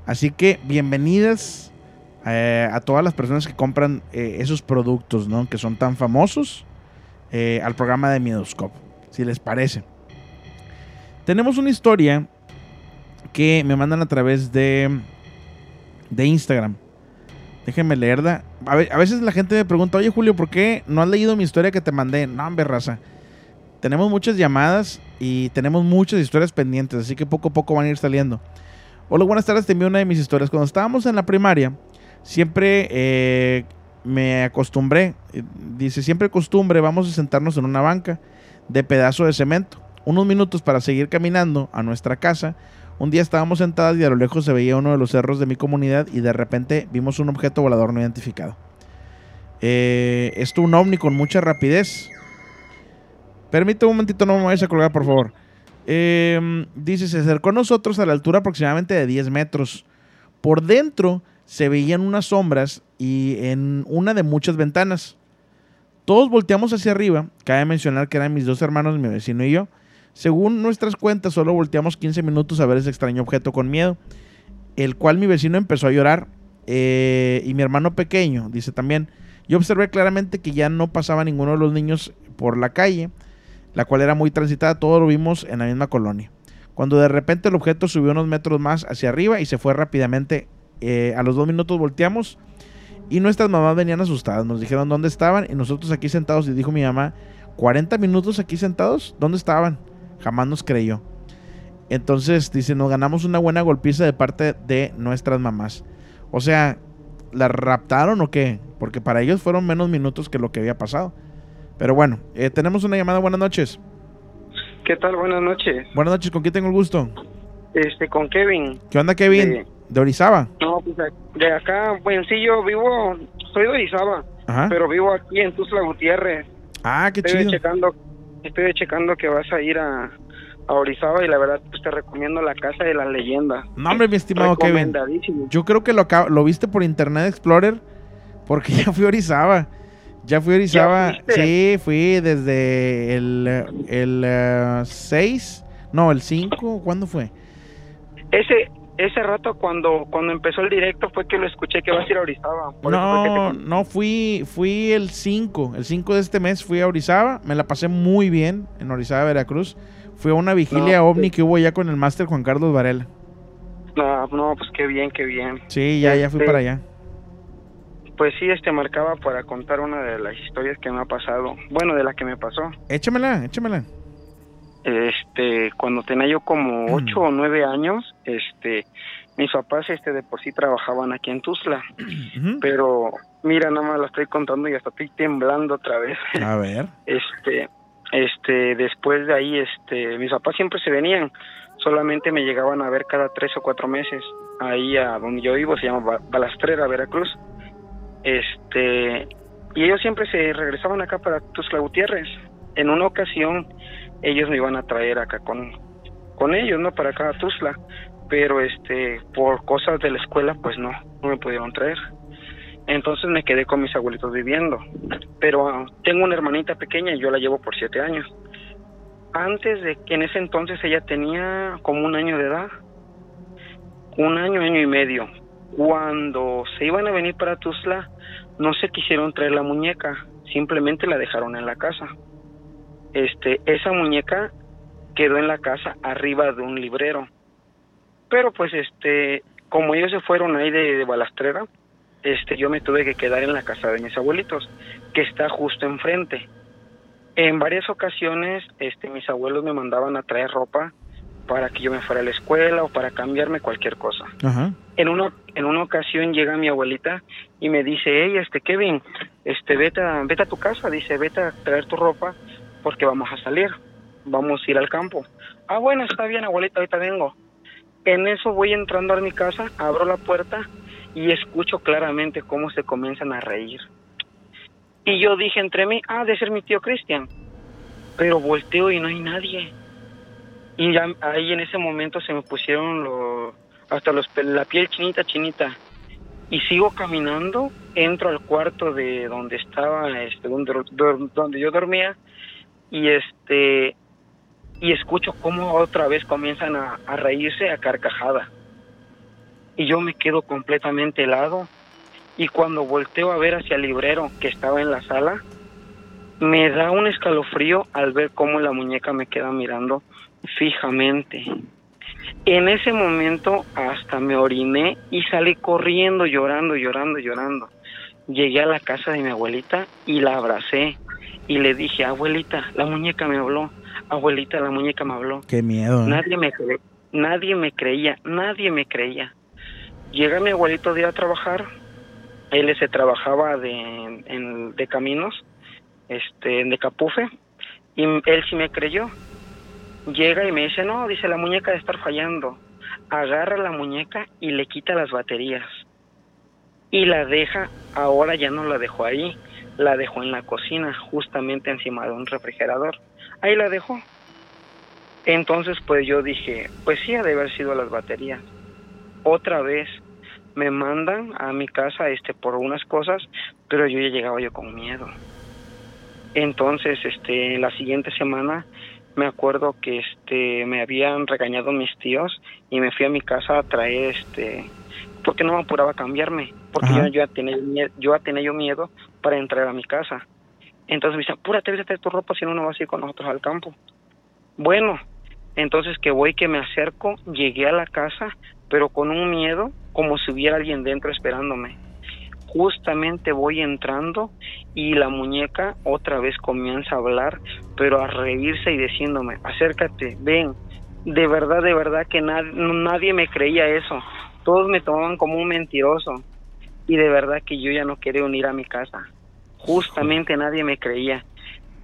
Así que bienvenidas eh, a todas las personas que compran eh, esos productos, ¿no? Que son tan famosos al programa de Midoscope, si les parece. Tenemos una historia que me mandan a través de, de Instagram. Déjenme leerla. A veces la gente me pregunta, oye Julio, ¿por qué no has leído mi historia que te mandé? No, hombre, raza. Tenemos muchas llamadas y tenemos muchas historias pendientes, así que poco a poco van a ir saliendo. Hola, buenas tardes, te envío una de mis historias. Cuando estábamos en la primaria, siempre eh, me acostumbré, eh, dice, siempre costumbre, vamos a sentarnos en una banca de pedazo de cemento. Unos minutos para seguir caminando a nuestra casa. Un día estábamos sentadas y a lo lejos se veía uno de los cerros de mi comunidad y de repente vimos un objeto volador no identificado. Eh, esto un ovni con mucha rapidez. Permíteme un momentito, no me vayas a colgar, por favor. Eh, dice, se acercó a nosotros a la altura aproximadamente de 10 metros. Por dentro se veían unas sombras y en una de muchas ventanas. Todos volteamos hacia arriba. Cabe mencionar que eran mis dos hermanos, mi vecino y yo. Según nuestras cuentas, solo volteamos 15 minutos a ver ese extraño objeto con miedo. El cual mi vecino empezó a llorar. eh, y mi hermano pequeño, dice también. Yo observé claramente que ya no pasaba ninguno de los niños por la calle, la cual era muy transitada. Todo lo vimos en la misma colonia. Cuando de repente el objeto subió unos metros más hacia arriba y se fue rápidamente. eh, a los dos minutos volteamos y nuestras mamás venían asustadas. Nos dijeron dónde estaban y nosotros aquí sentados. Y dijo mi mamá, 40 minutos aquí sentados, ¿dónde estaban? Jamás nos creyó. Entonces, dice, nos ganamos una buena golpiza de parte de nuestras mamás. O sea, ¿la raptaron o qué? Porque para ellos fueron menos minutos que lo que había pasado. Pero bueno, eh, tenemos una llamada. Buenas noches. ¿Qué tal? Buenas noches. Buenas noches, ¿con quién tengo el gusto? Este, con Kevin. ¿Qué onda, Kevin? De- De Orizaba. No, pues de acá, bueno, sí, yo vivo, soy de Orizaba, Ajá. pero vivo aquí en Tuzla Gutiérrez. Ah, qué estoy chido. checando, estoy checando que vas a ir a, a Orizaba y la verdad pues te recomiendo la Casa de las Leyendas. No, hombre, mi estimado Kevin. Yo creo que lo, lo viste por Internet Explorer porque ya fui a Orizaba. Ya fui a Orizaba. Sí, fui desde el, el 6. no, el 5. ¿Cuándo fue? Ese ese rato cuando cuando empezó el directo fue que lo escuché que vas a ir a Orizaba. Por que te No, no fui, fui el 5. El 5 de este mes fui a Orizaba. Me la pasé muy bien en Orizaba, Veracruz. Fui a una vigilia No, ovni que hubo ya con el máster Juan Carlos Varela. No, no, pues qué bien, qué bien. Sí, ya, ya fui Este, para allá. Pues sí, este marcaba para contar una de las historias que me ha pasado. Bueno, de la que me pasó. Échamela, échamela. Este, cuando tenía yo como ocho o nueve años, este, mis papás, este, de por sí trabajaban aquí en Tuzla. Pero, mira, nada más la estoy contando y hasta estoy temblando otra vez. A ver. Este, este, después de ahí, este, mis papás siempre se venían, solamente me llegaban a ver cada tres o cuatro meses. Ahí a donde yo vivo se llama Ba- Balastrera, Veracruz. Este, y ellos siempre se regresaban acá para Tuxtla Gutiérrez. En una ocasión, ellos me iban a traer acá con, con ellos, ¿no? Para acá a. Pero, este, por cosas de la escuela, pues no, no me pudieron traer. Entonces me quedé con mis abuelitos viviendo. Pero ah, tengo una hermanita pequeña y yo la llevo por siete años. Antes de que en ese entonces ella tenía como un año de edad, un año, año y medio. Cuando se iban a venir para Tuzla, no se quisieron traer la muñeca, simplemente la dejaron en la casa. Este, esa muñeca quedó en la casa arriba de un librero. Pero pues este, como ellos se fueron ahí de, balastrera, este, yo me tuve que quedar en la casa de mis abuelitos, que está justo enfrente. En varias ocasiones, este, mis abuelos me mandaban a traer ropa para que yo me fuera a la escuela o para cambiarme cualquier cosa. Ajá. En una, en una ocasión llega mi abuelita y me dice, hey, este Kevin, este vete a, vete a tu casa, dice, vete a traer tu ropa porque vamos a salir, vamos a ir al campo. Ah, bueno, está bien, abuelita, ahorita vengo. En eso voy entrando a mi casa, abro la puerta y escucho claramente cómo se comienzan a reír. Y yo dije entre mí, ah, de ser mi tío Cristian. Pero volteo y no hay nadie. Y ya ahí en ese momento se me pusieron los, hasta los, la piel chinita, chinita. Y sigo caminando, entro al cuarto de donde estaba, este, donde, donde yo dormía, y este y escucho cómo otra vez comienzan a, a reírse a carcajada. Y yo me quedo completamente helado. Y cuando volteo a ver hacia el librero que estaba en la sala, me da un escalofrío al ver cómo la muñeca me queda mirando fijamente. En ese momento hasta me oriné y salí corriendo, llorando, llorando, llorando. Llegué a la casa de mi abuelita y la abracé y le dije, abuelita, la muñeca me habló, abuelita, la muñeca me habló. Qué miedo. ¿eh? Nadie me cre- nadie me creía, nadie me creía. Llega mi abuelito de ir a trabajar, él se trabajaba de, en- de caminos, este, de Capufe, y él sí me creyó. Llega y me dice, no, dice, la muñeca de estar fallando. Agarra la muñeca y le quita las baterías. Y la deja, ahora ya no la dejó ahí, la dejó en la cocina, justamente encima de un refrigerador. Ahí la dejó. Entonces, pues yo dije, pues sí, ha de haber sido las baterías. Otra vez me mandan a mi casa este por unas cosas, pero yo ya llegaba yo con miedo. Entonces, este, la siguiente semana me acuerdo que este me habían regañado mis tíos y me fui a mi casa a traer este porque no me apuraba a cambiarme, porque Ajá. yo, yo ya tenía yo ya tenía yo miedo para entrar a mi casa. Entonces me dicen, apúrate, traer tu ropa, si no, no vas a ir con nosotros al campo. Bueno, entonces que voy, que me acerco, llegué a la casa, pero con un miedo, como si hubiera alguien dentro esperándome. Justamente voy entrando y la muñeca otra vez comienza a hablar, pero a reírse y diciéndome, acércate, ven. De verdad, de verdad que nad- nadie me creía eso. Todos me tomaban como un mentiroso. Y de verdad que yo ya no quería unir a mi casa. Justamente nadie me creía.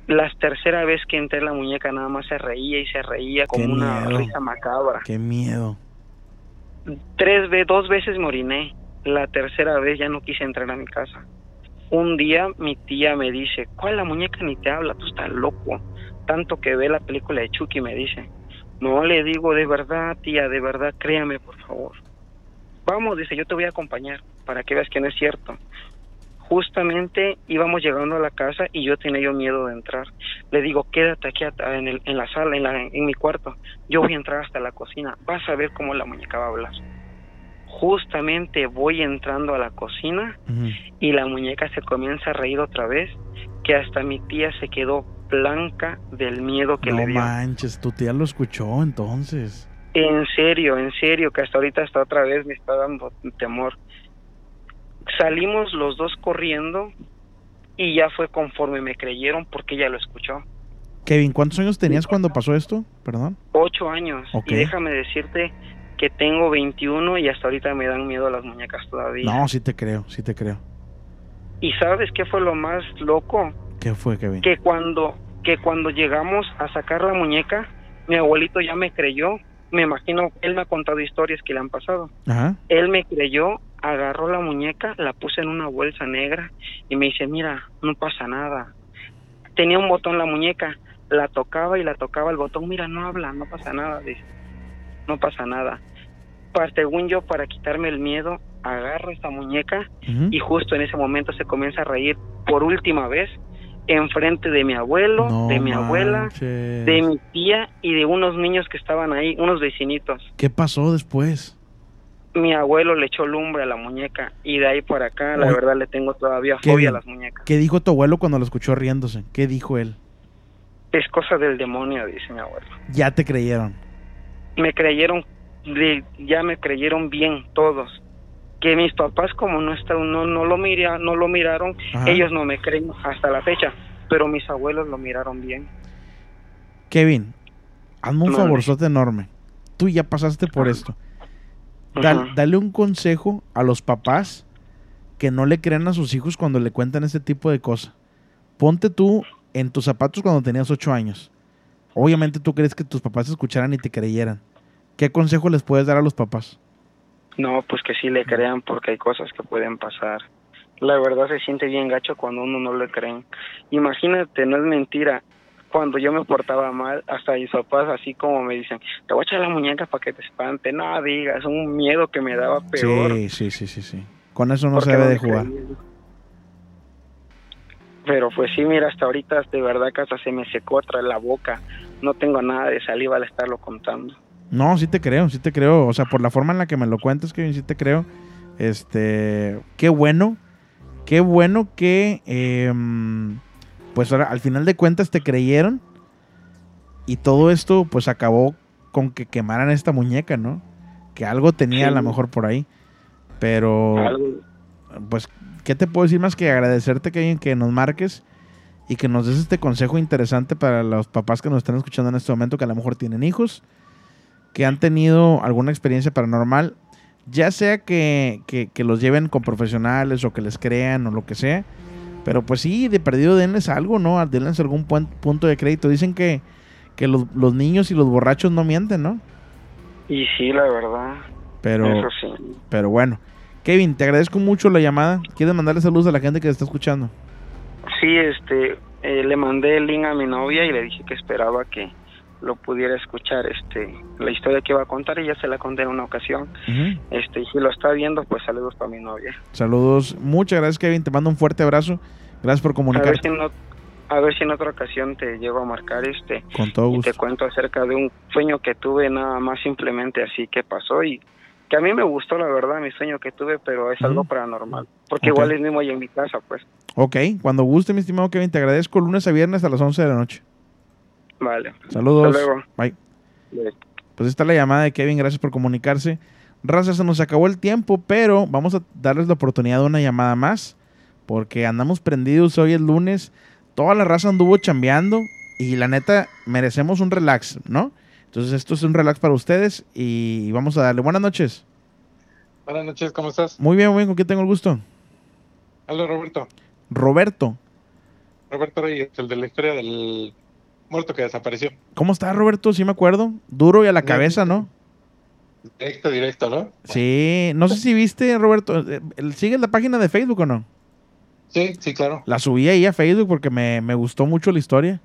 La tercera vez que entré la muñeca nada más se reía y se reía como una risa macabra. Qué miedo. Tres ve dos veces me oriné. La tercera vez ya no quise entrar a mi casa. Un día mi tía me dice, ¿cuál la muñeca ni te habla? Tú estás loco. Tanto que ve la película de Chucky me dice. No le digo de verdad, tía, de verdad, créame, por favor. Vamos, dice, yo te voy a acompañar para que veas que no es cierto. Justamente íbamos llegando a la casa y yo tenía yo miedo de entrar. Le digo, quédate aquí en, el- en la sala, en, la- en mi cuarto. Yo voy a entrar hasta la cocina. Vas a ver cómo la muñeca va a hablar. Justamente voy entrando a la cocina y la muñeca se comienza a reír otra vez, que hasta mi tía se quedó blanca del miedo que no le dio. manches, tu tía lo escuchó entonces. En serio, en serio, que hasta ahorita hasta otra vez me está dando temor. Salimos los dos corriendo y ya fue conforme me creyeron porque ella lo escuchó. Kevin, ¿cuántos años tenías cuando pasó esto? Perdón. Ocho años. Y déjame decirte que tengo 21 y hasta ahorita me dan miedo las muñecas todavía. No, sí te creo, sí te creo. ¿Y sabes qué fue lo más loco? ¿Qué fue, Kevin? Que cuando, que cuando llegamos a sacar la muñeca, mi abuelito ya me creyó. Me imagino, él me ha contado historias que le han pasado. Ajá. Él me creyó, agarró la muñeca, la puse en una bolsa negra y me dice, mira, no pasa nada. Tenía un botón la muñeca, la tocaba y la tocaba el botón, mira, no habla, no pasa nada, dice, no pasa nada. Para, según yo, para quitarme el miedo, agarro esta muñeca y justo en ese momento se comienza a reír por última vez enfrente de mi abuelo, No de mi abuela, de mi tía y de unos niños que estaban ahí, unos vecinitos ¿Qué pasó después? mi abuelo le echó lumbre a la muñeca y de ahí para acá la Oye, verdad le tengo todavía fobia a las muñecas. ¿Qué dijo tu abuelo cuando lo escuchó riéndose? ¿Qué dijo él? Es cosa del demonio, dice mi abuelo. Ya te creyeron. Me creyeron, ya me creyeron bien todos. Que mis papás como no estaban, no, no lo mira, no lo miraron, Ajá. ellos no me creen hasta la fecha, pero mis abuelos lo miraron bien. Kevin, hazme un No, favorzote enorme. Tú ya pasaste por esto. Dal- dale un consejo a los papás que no le crean a sus hijos cuando le cuentan este tipo de cosas. Ponte tú en tus zapatos cuando tenías ocho años. Obviamente tú crees que tus papás escucharan y te creyeran. ¿Qué consejo les puedes dar a los papás? No, pues que sí le crean porque hay cosas que pueden pasar. La verdad se siente bien gacho cuando uno no le creen. Imagínate, no es mentira. Cuando yo me portaba mal, hasta mis papás así como me dicen, te voy a echar la muñeca para que te espante. No digas, un miedo que me daba peor. Sí, sí, sí, sí, sí. Con eso no porque se debe no de jugar. Pero pues sí, mira, hasta ahorita de verdad hasta se me secó otra la boca. No tengo nada de saliva al estarlo contando. No, sí te creo, sí te creo. O sea, por la forma en la que me lo cuentas, Kevin, sí te creo. Este, qué bueno, qué bueno que, em, pues ahora, al final de cuentas te creyeron y todo esto, pues acabó con que quemaran esta muñeca, ¿no? Que algo tenía a lo mejor por ahí. Pero, pues, ¿qué te puedo decir más que agradecerte, Kevin, que nos marques y que nos des este consejo interesante para los papás que nos están escuchando en este momento, que a lo mejor tienen hijos, que han tenido alguna experiencia paranormal, ya sea que, que- que los lleven con profesionales o que les crean o lo que sea, pero pues sí, de perdido denles algo, ¿no? Denles algún punto de crédito. Dicen que, que los, los niños y los borrachos no mienten, ¿no? Y sí, la verdad. Pero, Eso sí. pero bueno. Kevin, te agradezco mucho la llamada. ¿Quieres mandarle saludos a la gente que te está escuchando? Sí, este, eh, le mandé el link a mi novia y le dije que esperaba que lo pudiera escuchar, este, la historia que iba a contar y ya se la conté en una ocasión. Ujú. Este, y si lo está viendo, pues saludos para mi novia. Saludos. Muchas gracias, Kevin. Te mando un fuerte abrazo. Gracias por A ver comunicarte. si no, a ver si en otra ocasión te llego a marcar este Con todo y gusto. te cuento acerca de un sueño que tuve nada más simplemente así que pasó y que a mí me gustó la verdad mi sueño que tuve, pero es algo Ujú. paranormal, porque Ok. igual es mismo ahí en mi casa, pues. Ok, cuando guste, mi estimado Kevin, te agradezco lunes a viernes a las 11 de la noche. Vale. Saludos. Hasta luego. Bye. Pues está la llamada de Kevin, gracias por comunicarse. Raza, se nos acabó el tiempo, pero vamos a darles la oportunidad de una llamada más, porque andamos prendidos hoy es lunes. Toda la raza anduvo chambeando y la neta merecemos un relax, ¿no? Entonces esto es un relax para ustedes y vamos a darle. Buenas noches. Buenas noches, ¿cómo estás? Muy bien, muy bien, ¿con quién tengo el gusto? Hola, Roberto. Roberto. Roberto Reyes, el de la historia del muerto que desapareció. ¿Cómo estás, Roberto? Sí me acuerdo. Duro y a la cabeza, ¿no? Directo, directo, ¿no? Sí, no sé si viste, Roberto. eh, ¿Sigues la página de Facebook o no? Sí, sí, claro. La subí ahí a Facebook porque me, me gustó mucho la historia.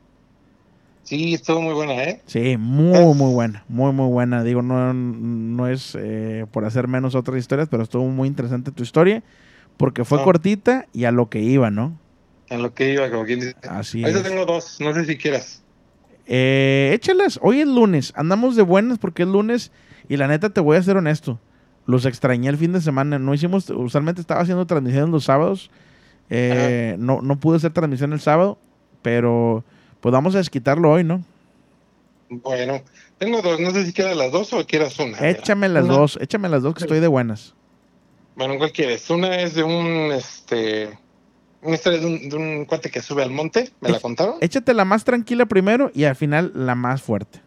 Sí, estuvo muy buena, ¿eh? Sí, muy, muy buena. Muy, muy buena. Digo, no, no es eh, por hacer menos otras historias, pero estuvo muy interesante tu historia porque fue Ah. cortita y a lo que iba, ¿no? En lo que iba, como quien dice. Así Ahí es. tengo dos, no sé si quieras. Eh, échalas. Hoy es lunes. Andamos de buenas porque es lunes. Y la neta, te voy a ser honesto. Los extrañé el fin de semana. No hicimos. Usualmente estaba haciendo transmisiones los sábados. Eh, no, no pude hacer transmisión el sábado. Pero pues vamos a desquitarlo hoy, ¿no? Bueno, Tengo dos, no sé si quieras las dos o quieras una. Échame las Una- dos, échame las dos que estoy de buenas. Bueno, ¿cuál quieres? Una es de un, este, una historia de un, de un cuate que sube al monte, me la contaron. Échate la más tranquila primero y al final la más fuerte.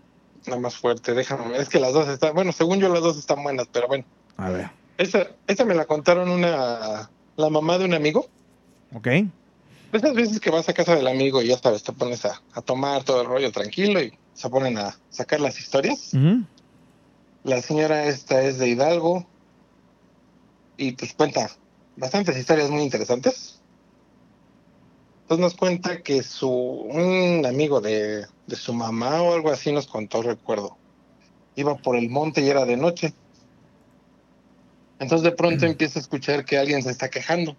La más fuerte, déjame ver. Es que las dos están, bueno, según yo las dos están buenas, pero bueno. A ver. Esta, esta me la contaron una, la mamá de un amigo. ¿Ok? Esas veces que vas a casa del amigo y ya sabes, te pones a, a tomar todo el rollo tranquilo y se ponen a sacar las historias. La señora esta es de Hidalgo y pues cuenta bastantes historias muy interesantes. Entonces nos cuenta que su un amigo de, de su mamá o algo así nos contó, recuerdo. Iba por el monte y era de noche. Entonces de pronto empieza a escuchar que alguien se está quejando.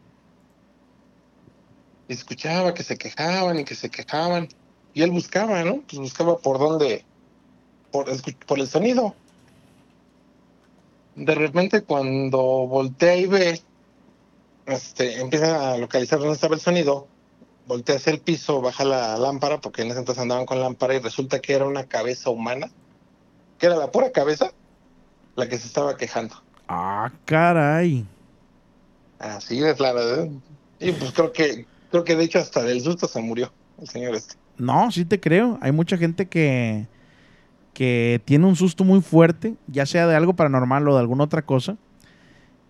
Y escuchaba que se quejaban y que se quejaban. Y él buscaba, ¿no? Pues buscaba por dónde, por, por el sonido. De repente cuando voltea y ve, este, empieza a localizar dónde estaba el sonido, voltea hacia el piso, baja la lámpara, porque en ese entonces andaban con lámpara y resulta que era una cabeza humana, que era la pura cabeza la que se estaba quejando. Ah, caray. Así es la verdad. Y pues creo que, creo que de hecho hasta del susto se murió el señor este. No, sí te creo. Hay mucha gente que, que tiene un susto muy fuerte, ya sea de algo paranormal o de alguna otra cosa.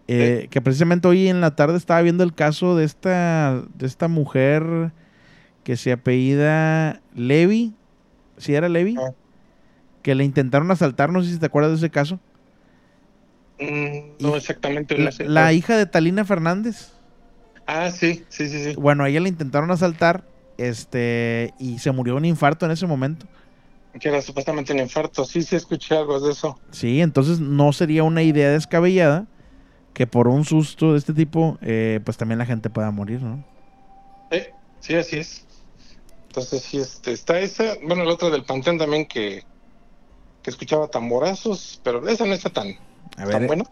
Eh, Que precisamente hoy en la tarde estaba viendo el caso de esta, de esta mujer que se apellida Levi. ¿Sí era Levi? Que le intentaron asaltar, no sé si te acuerdas de ese caso. Mm, no exactamente. La, no sé. la hija de Talina Fernández. Ah, sí, sí, sí, sí. Bueno, a ella le intentaron asaltar este y se murió un infarto en ese momento. Que era supuestamente un infarto. Sí, sí, escuché algo de eso. Sí, entonces no sería una idea descabellada que por un susto de este tipo, eh, pues también la gente pueda morir, ¿no? Sí, sí, así es. Entonces, sí, este, está esa. Bueno, la otra del Panteón también que, que escuchaba tamborazos, pero esa no está tan, A tan ver, buena.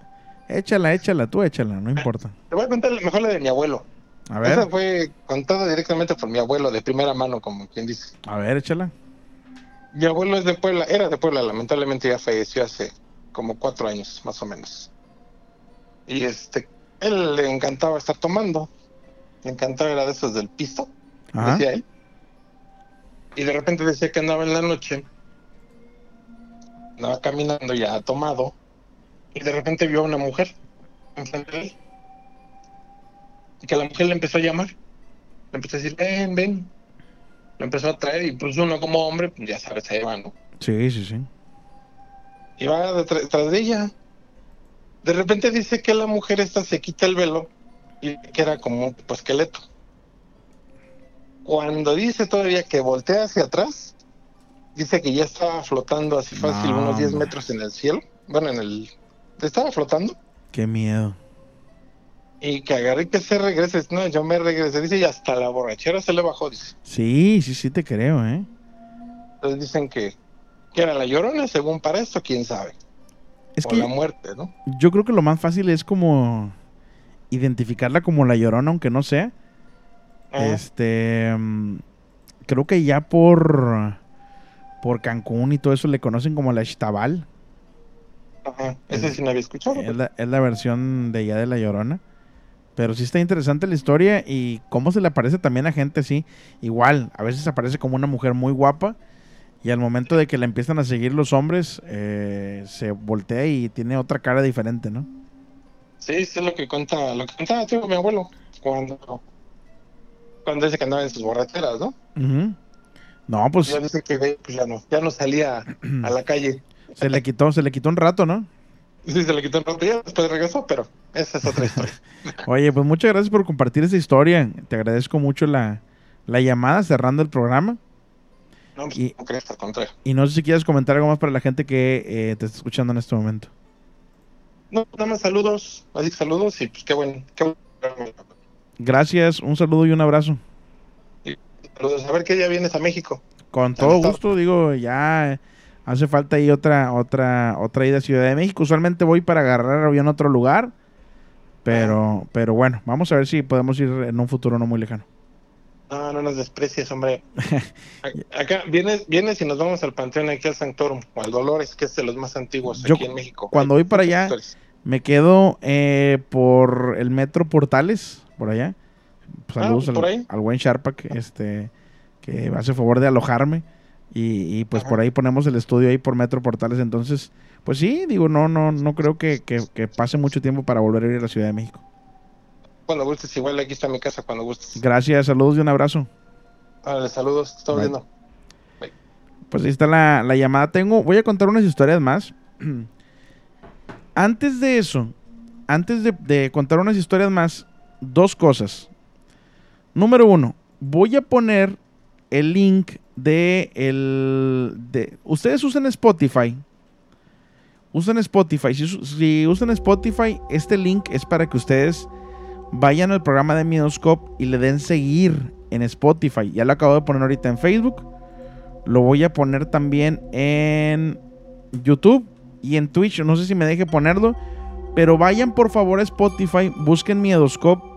échala, échala, tú échala, no importa. Te voy a contar mejor la de mi abuelo. A ver, Esa fue contada directamente por mi abuelo, de primera mano, como quien dice. a ver, échala. Mi abuelo es de Puebla, era de Puebla, lamentablemente ya falleció hace como cuatro años, más o menos. Y este, él le encantaba estar tomando. Le encantaba, era de esos del pisto, Ajá. decía él. Y de repente decía que andaba en la noche, andaba caminando ya tomado, y de repente vio a una mujer enfrente de él. Y que la mujer le empezó a llamar. Le empezó a decir, ven, ven. Lo empezó a traer y pues uno como hombre, pues ya sabes, ahí va, ¿no? Sí, sí, sí. Y va detrás de ella. De repente dice que la mujer esta se quita el velo y que era como un tipo esqueleto. Cuando dice todavía que voltea hacia atrás, dice que ya estaba flotando así fácil No, unos 10 hombre. metros en el cielo. Bueno, en el... Estaba flotando Qué miedo. y que agarré que se regrese. No, yo me regresé, dice, y hasta la borrachera se le bajó, dice. Sí, sí, sí te creo, ¿eh? Entonces dicen que, que era la llorona, según para esto, quién sabe. Es o que la muerte, ¿no? yo creo que lo más fácil es como identificarla como la llorona, aunque no sea. Este, mm, creo que ya por por Cancún y todo eso le conocen como la Xtabal. Ajá, ese sí no había escuchado. Es la, es la versión de ya de la Llorona. Pero sí está interesante la historia y cómo se le aparece también a gente así. Igual, a veces aparece como una mujer muy guapa y al momento de que la empiezan a seguir los hombres, eh, se voltea y tiene otra cara diferente, ¿no? Sí, eso es lo que cuenta, lo que contaba tío, mi abuelo cuando cuando dice que andaba en sus borracheras, ¿no? Ujú. No, pues Ya dice que pues ya no, ya no salía a la calle. se le quitó, se le quitó un rato, ¿no? Sí, se le quitó el rato ya, después regresó, pero esa es otra historia. Oye, pues muchas gracias por compartir esa historia. Te agradezco mucho la, la llamada cerrando el programa. No, pues, Y- no crees, al contrario. Y no sé si quieres comentar algo más para la gente que eh, te está escuchando en este momento. No, nada más saludos, así saludos y pues qué bueno, qué bueno. Gracias, un saludo y un abrazo. Saludos, a ver qué día vienes a México. Con todo gusto, digo, ya hace falta ahí otra, otra, otra ida a Ciudad de México. Usualmente voy para agarrar avión a otro lugar. Pero, pero bueno, vamos a ver si podemos ir en un futuro no muy lejano. No, no nos desprecies, hombre. Acá vienes, vienes y nos vamos al panteón aquí al Sanctorum o al Dolores, que es de los más antiguos Yo aquí en México. cuando voy para allá, me quedo eh, por el metro Portales, por allá. Saludos Ah, ¿por al, ahí? al buen Sharpa que, este, que hace favor de alojarme. Y, y, pues por ahí ponemos el estudio ahí por Metro Portales. Entonces, pues sí, digo, no, no, no creo que, que- que pase mucho tiempo para volver a ir a la Ciudad de México. Cuando gustes, igual aquí está mi casa cuando gustes. Gracias, saludos y un abrazo. Órale, saludos, estoy Bye. viendo. Pues ahí está la, la llamada. Tengo, voy a contar unas historias más. antes de eso, antes de, de contar unas historias más, dos cosas. Número uno, voy a poner el link de el. De, Ustedes usan Spotify. Usan Spotify. Si, si usan Spotify, este link es para que ustedes vayan al programa de Midoscope y le den seguir en Spotify. Ya lo acabo de poner ahorita en Facebook. Lo voy a poner también en YouTube y en Twitch. No sé si me deje ponerlo. Pero vayan por favor a Spotify, busquen Miedoscope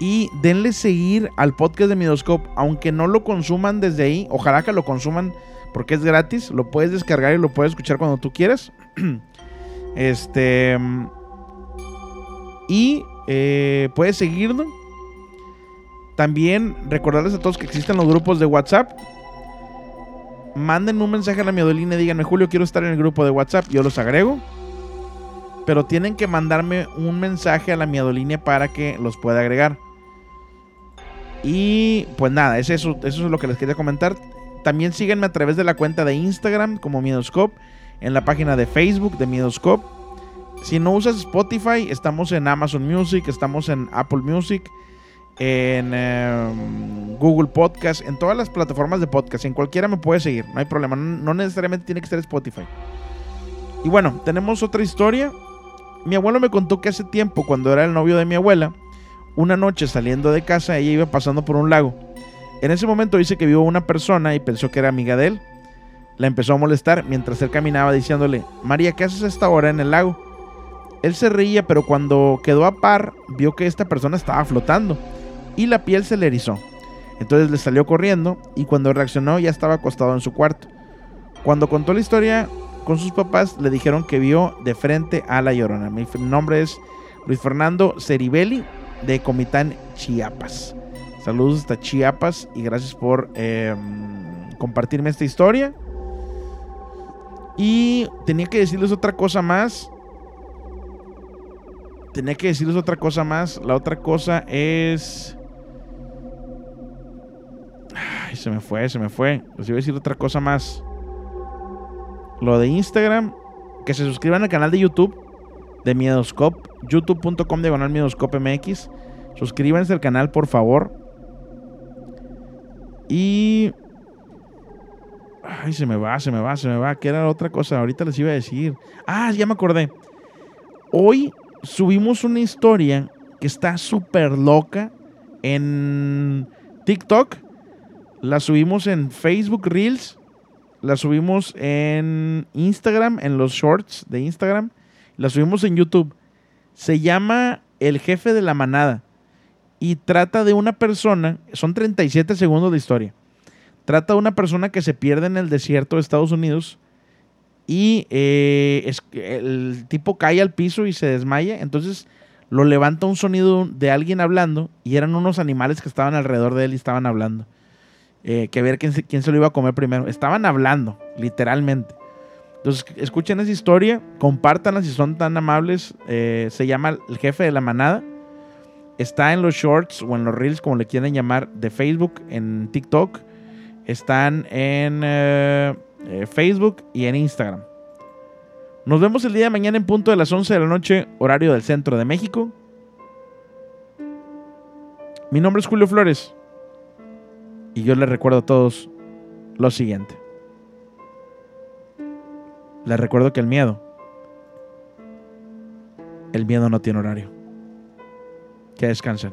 y denle seguir al podcast de Miedoscope. Aunque no lo consuman desde ahí, ojalá que lo consuman porque es gratis. Lo puedes descargar y lo puedes escuchar cuando tú quieras. este. Y eh, puedes seguirnos. También recordarles a todos que existen los grupos de WhatsApp. Manden un mensaje a la miedolina y díganme, Julio, quiero estar en el grupo de WhatsApp. Yo los agrego. Pero tienen que mandarme un mensaje a la miedolínea para que los pueda agregar. Y pues nada, es eso, eso es lo que les quería comentar. También síganme a través de la cuenta de Instagram como Miedoscope. En la página de Facebook de Miedoscope. Si no usas Spotify, estamos en Amazon Music, estamos en Apple Music, en em, Google Podcast, en todas las plataformas de podcast. En cualquiera me puedes seguir, no hay problema. No, necesariamente tiene que ser Spotify. Y bueno, tenemos otra historia. Mi abuelo me contó que hace tiempo, cuando era el novio de mi abuela, una noche saliendo de casa, ella iba pasando por un lago. En ese momento dice que vio una persona y pensó que era amiga de él. La empezó a molestar mientras él caminaba diciéndole, María, ¿qué haces a esta hora en el lago? Él se reía, pero cuando quedó a par, vio que esta persona estaba flotando y la piel se le erizó. Entonces le salió corriendo y cuando reaccionó ya estaba acostado en su cuarto. Cuando contó la historia con sus papás, le dijeron que vio de frente a la llorona. Mi nombre es Luis Fernando Ceribelli de Comitán, Chiapas. Saludos hasta Chiapas y gracias por eh, compartirme esta historia. Y tenía que decirles otra cosa más. Tenía que decirles otra cosa más. La otra cosa es. Ay, se me fue, se me fue. Les iba a decir otra cosa más. Lo de Instagram. Que se suscriban al canal de YouTube de Miedoscope. YouTube.com diagonal Miedoscope MX. Suscríbanse al canal, por favor. Y. Ay, se me va, se me va, se me va. ¿Qué era la otra cosa? Ahorita les iba a decir. Ah, ya me acordé. Hoy subimos una historia que está súper loca en TikTok. La subimos en Facebook Reels. La subimos en Instagram, en los shorts de Instagram. La subimos en YouTube. Se llama El jefe de la manada. Y trata de una persona. Son 37 segundos de historia. Trata de una persona que se pierde en el desierto de Estados Unidos. Y eh, el tipo cae al piso y se desmaya. Entonces lo levanta un sonido de alguien hablando. Y eran unos animales que estaban alrededor de él y estaban hablando. Eh, que ver quién se, quién se lo iba a comer primero. Estaban hablando, literalmente. Entonces, escuchen esa historia, compártanla si son tan amables. Eh, se llama El jefe de la manada. Está en los shorts o en los reels, como le quieran llamar, de Facebook, en TikTok. Están en eh, Facebook y en Instagram. Nos vemos el día de mañana en punto de las 11 de la noche, horario del centro de México. Mi nombre es Julio Flores. Y yo les recuerdo a todos lo siguiente. Les recuerdo que el miedo, el miedo no tiene horario. Que descansen.